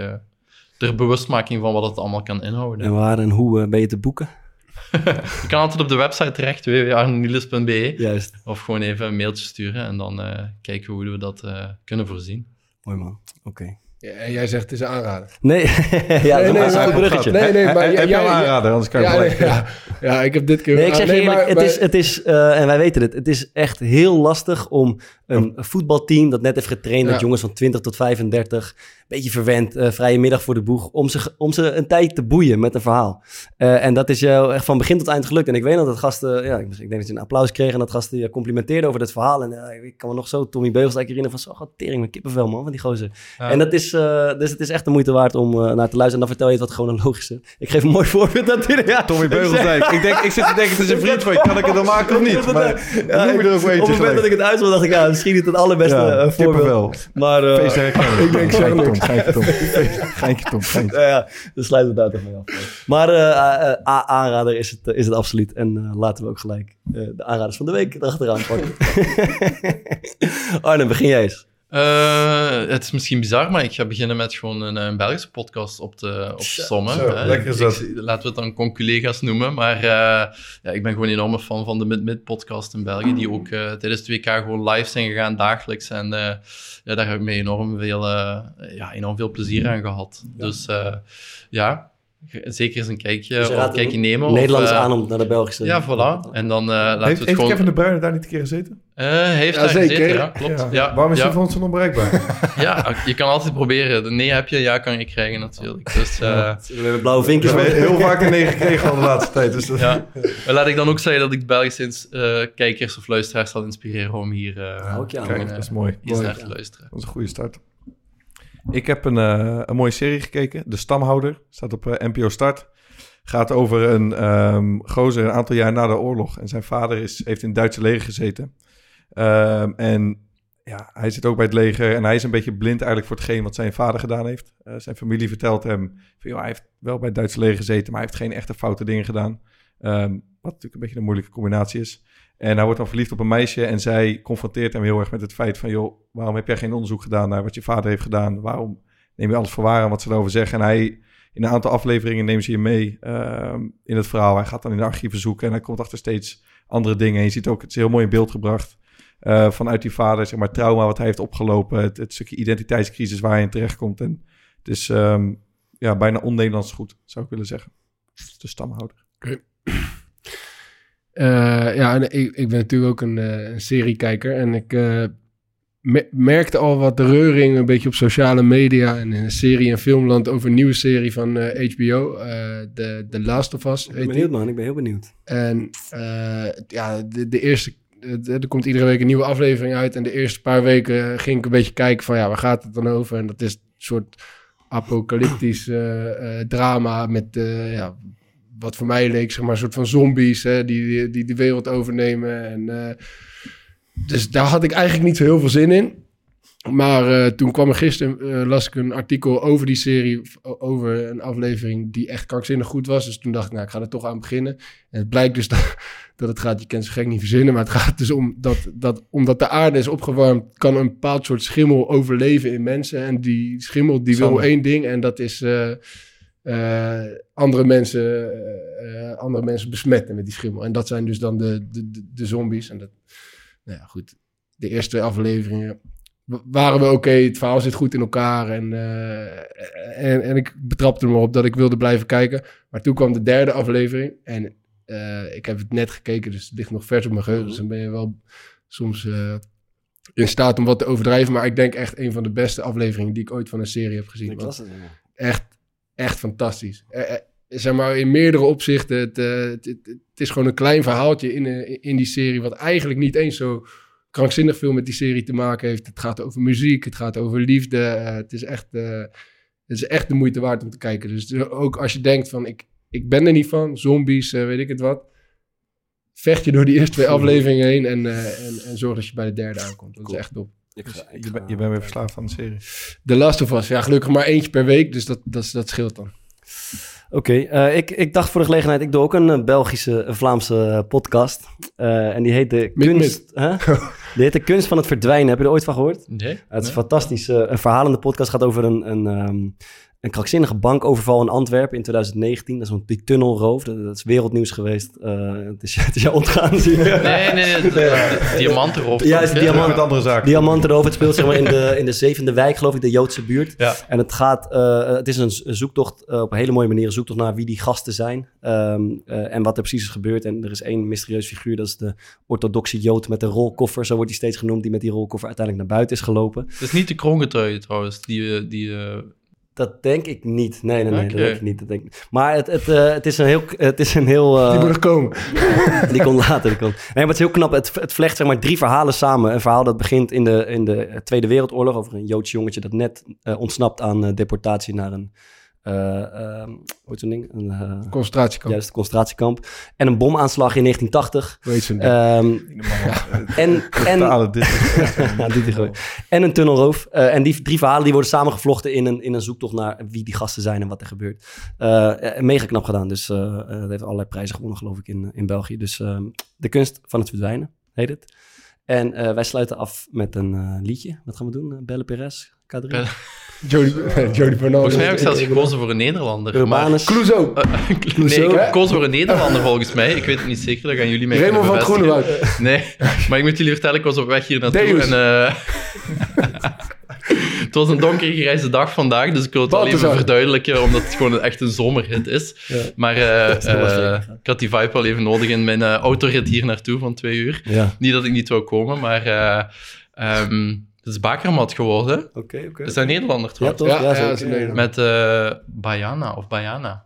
ter bewustmaking van wat het allemaal kan inhouden. En waar en hoe eh, ben je te boeken? Je kan altijd op de website terecht, www.arnonilis.be. Juist. Of gewoon even een mailtje sturen en dan eh, kijken we hoe we dat eh, kunnen voorzien. Mooi man. Oké. Ja, en jij zegt het is een aanrader. Nee, ja, nee, was een bruggetje. Nee, nee, maar Heb jij- je jij- aanrader, anders kan je Ja, nee, ja, ja, ik heb dit keer... Nee, ik zeg ah, je eerlijk, maar- het maar- is, het is eh, en wij weten het, het is echt heel lastig om een voetbalteam dat net heeft getraind met Ja. jongens van 20 tot 35, een beetje verwend, eh, vrije middag voor de boeg, om ze, om ze een tijd te boeien met een verhaal. Eh, en dat is jou echt van begin tot eind gelukt. En ik weet nog dat gasten, ja, ik, ik denk dat je een applaus kreeg en dat gasten je complimenteerden over dat verhaal. En eh, ik kan me nog zo Tommy Beugels herinneren van zo, tering met kippenvel man, van die gozer. Ja. En dat is, eh, dus het is echt de moeite waard om eh, naar te luisteren. En dan vertel je het wat chronologischer. Ik geef een mooi voorbeeld natuurlijk. Ja, Tommy Beugelsdijk. Ik, denk, ik zit te denken, het is een vriend van je. Kan ik het dan maken of niet? Maar Ja, noem je er ook op het moment dat ik het uitzond, dacht ik, ja, misschien niet het allerbeste Ja, eh, voorbeeld. kippenvel. Maar eh. Ik denk, zeg Geintje Tom, geintje Tom. Geintje Tom, geintje. ja, ja, dan sluiten we daar toch mee af. Maar eh, eh, eh, aanrader is het, is het absoluut. En laten we ook gelijk de aanraders van de week erachteraan pakken. Arne, begin jij eens. Eh, het is misschien bizar, maar ik ga beginnen met gewoon een, een Belgische podcast op te, op te sommen. zo, lekker ik- laten we het dan conculega's noemen. Maar eh, ja, ik ben gewoon een enorme fan van de Mid-Mid-podcast in België, die ook eh, tijdens het WK gewoon live zijn gegaan, dagelijks. En ja, daar heb ik mee enorm veel, ja, enorm veel plezier aan gehad. Dus ja, zeker eens een kijkje, Dus een kijkje nemen. Nederlands of, eh, aan om naar de Belgische... Ja, voilà. En dan eh, laten we Heeft, het heeft gewoon... Kevin de Bruyne daar niet een keer gezeten? Eh, hij heeft Ja, daar zeker. gezeten, ja, klopt. Ja. Ja, Waarom is ja. hij voor ons zo onbereikbaar? Ja, je kan altijd proberen. De nee heb je, ja kan je krijgen natuurlijk. Dus uh, We hebben blauwe vinkjes. We hebben heel vaak een nee gekregen al de laatste tijd. Dus dat... ja. Maar laat ik dan ook zeggen dat ik Belgische ins- eh, kijkers of luisteraars zal inspireren om hier uh. Kijk, dat is mooi. naar te luisteren. Dat is een goede start. Ik heb een, eh, een mooie serie gekeken. De Stamhouder. Staat op eh, NPO Start. Gaat over een ehm gozer een aantal jaar na de oorlog. En zijn vader is, heeft in het Duitse leger gezeten. Ehm, en ja, hij zit ook bij het leger. En hij is een beetje blind eigenlijk voor hetgeen wat zijn vader gedaan heeft. Eh, zijn familie vertelt hem... Van, hij heeft wel bij het Duitse leger gezeten... maar hij heeft geen echte foute dingen gedaan. Ehm, wat natuurlijk een beetje een moeilijke combinatie is. En hij wordt dan verliefd op een meisje en zij confronteert hem heel erg met het feit van... joh, waarom heb jij geen onderzoek gedaan naar wat je vader heeft gedaan? Waarom neem je alles voor waar aan wat ze erover zeggen? En hij, in een aantal afleveringen neemt ze je mee ehm, in het verhaal. Hij gaat dan in de archieven zoeken en hij komt achter steeds andere dingen. En je ziet ook, het is heel mooi in beeld gebracht... eh, vanuit die vader, zeg maar, trauma wat hij heeft opgelopen. Het, het stukje identiteitscrisis waar hij in terechtkomt. En het is ehm, ja, bijna on-Nederlands goed, zou ik willen zeggen. De stamhouder. Uh, ja, en ik, ik ben natuurlijk ook een, uh, een seriekijker. En ik uh, me merkte al wat de reuring een beetje op sociale media en in serie- en filmland over een nieuwe serie van HBO. de The Last of Us. Ik ben benieuwd, man. Ik ben heel benieuwd. En ja, de, de eerste er komt iedere week een nieuwe aflevering uit. En de eerste paar weken ging ik een beetje kijken van ja, waar gaat het dan over? En dat is een soort apocalyptisch uh, uh, drama met uh, ja, wat voor mij leek, zeg maar, een soort van zombies hè, die, die de wereld overnemen. En, dus daar had ik eigenlijk niet zo heel veel zin in. Maar toen kwam er gisteren, las ik een artikel over die serie, over een aflevering die echt krankzinnig goed was. Dus toen dacht ik, nou, ik ga er toch aan beginnen. En het blijkt dus dat, dat het gaat, je kent ze gek niet verzinnen, maar het gaat dus om dat, dat omdat de aarde is opgewarmd, kan een bepaald soort schimmel overleven in mensen. En die schimmel die wil één ding en dat is uh, uh, andere, mensen, uh, andere mensen besmetten met die schimmel. En dat zijn dus dan de, de, de, zombies. En dat, nou ja, goed, de eerste twee afleveringen waren we oké, okay, het verhaal zit goed in elkaar. En, en, en ik betrapte me op dat ik wilde blijven kijken. Maar toen kwam de derde aflevering en eh, ik heb het net gekeken, dus het ligt nog vers op mijn geheugen. Dus dan ben je wel soms eh, in staat om wat te overdrijven. Maar ik denk echt een van de beste afleveringen die ik ooit van een serie heb gezien. Want las het, echt, echt fantastisch. Eh, eh, zeg maar in meerdere opzichten. Het, eh, het, het, is gewoon een klein verhaaltje in, eh, in die serie. Wat eigenlijk niet eens zo krankzinnig veel met die serie te maken heeft. Het gaat over muziek, het gaat over liefde. het, is echt, eh, het is echt de moeite waard om te kijken. Dus ook als je denkt van ik, ik ben er niet van, zombies, eh, weet ik het wat. Vecht je door die eerste twee afleveringen heen en, eh, en, en zorg dat je bij de derde aankomt. Dat Cool. is echt top. Ik ga- ik Je, bent- je bent weer verslaafd aan de serie. The Last of Us, ja gelukkig maar eentje per week, dus dat, dat, dat scheelt dan. Oké, eh, ik, ik dacht voor de gelegenheid, ik doe ook een eh, Belgische, een Vlaamse eh, podcast. Eh, en die heet de Mit, kunst, hè? Die heet de kunst van het verdwijnen. Heb je er ooit van gehoord? Nee? Het is fantastisch. eh, een verhalende podcast gaat over een, een, ehm, een krankzinnige bankoverval in Antwerpen in 2019. Dat is een die tunnelroof. Dat, dat is wereldnieuws geweest. Eh, het, is, het is jou ontgaan, zie. Nee, nee, nee. Diamantenroof. Ja, is die hè? diamant- andere zaken. Diamantenroof. Het speelt zeg maar in de, in de zevende wijk, geloof ik, de Joodse buurt. Ja. En het gaat, eh, het is een zoektocht, eh, op een hele mooie manier, een zoektocht naar wie die gasten zijn. ehm, eh, en wat er precies is gebeurd. En er is één mysterieus figuur, dat is de orthodoxe Jood met de rolkoffer. Zo wordt hij steeds genoemd, die met die rolkoffer uiteindelijk naar buiten is gelopen. Het is niet de kroongetuige trouwens, die... die eh, Dat denk ik niet. Nee, nee, nee, dat denk ik niet. Dat denk ik. Maar het, het, eh, het is een heel... Het is een heel eh, Die moet nog komen. die komt later. Die komt. Nee, maar het is heel knap. Het, het vlecht zeg maar drie verhalen samen. Een verhaal dat begint in de, in de Tweede Wereldoorlog... over een Joods jongetje dat net eh, ontsnapt aan eh, deportatie naar een... eh ehm, hoe heet zo'n ding? Een, eh, Concentratiekamp. juist, concentratiekamp. En een bomaanslag in 1980. Hoe heet zo'n ding? Ehm, en, en. En een tunnelroof. Eh, en die drie verhalen die worden samengevlochten in een, in een zoektocht naar wie die gasten zijn en wat er gebeurt. Eh, eh, mega knap gedaan. Dus eh eh, het heeft allerlei prijzen gewonnen, geloof ik, in, in België. Dus ehm, de kunst van het verdwijnen heet het. En eh, wij sluiten af met een eh, liedje. Wat gaan we doen? Eh, Belle Perez, K3. Belle- Jody, Jody Bernal. volgens mij heb ik zelfs gekozen voor een Nederlander. Urbanus. Clouseau. Nee, ik heb gekozen voor een Nederlander volgens mij. Ik weet het niet zeker, dat gaan jullie mij Raymond van. Groenewoud. Nee, maar ik moet jullie vertellen, ik was op weg hier naartoe Deus. en... eh, het was een donkere grijze dag vandaag, dus ik wil het wel even verduidelijken, omdat het gewoon echt een zomerhit is. Ja. Maar eh, eh, ik had die vibe wel even nodig in mijn eh, autorit hier naartoe van twee uur. Ja, Niet dat ik niet wou komen, maar... eh ehm, het is Bakermat geworden. oké, oké. Is dat een Nederlander Ja, trouwens? toch? Ja, Ja, ja, dat is Nederlander. Met eh Bayana of Bayana.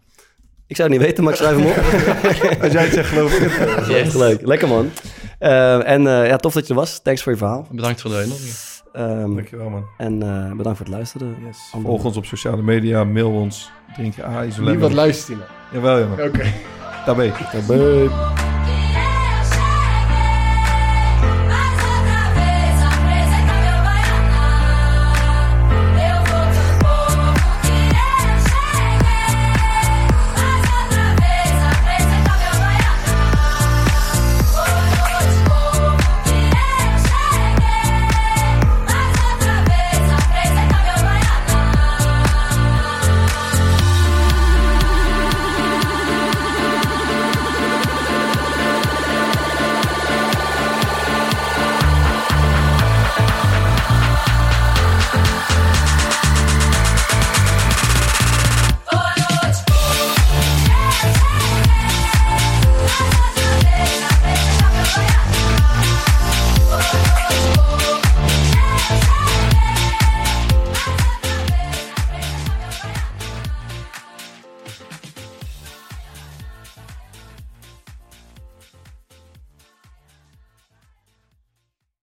Ik zou het niet weten, maar ik schrijf hem op. Als jij het zegt, geloof ik het. Yes. Leuk, lekker man. Eh, en eh, ja, tof dat je er was. Thanks voor je verhaal. Bedankt voor de uitnodiging. Ehm, Dankjewel, man. en eh, bedankt voor het luisteren. Yes. Volg ons op sociale media, mail ons, drink je A, Wie wat isolemon. luistert hij nou? Jawel, jongen. Oké. Daarbij. Bye.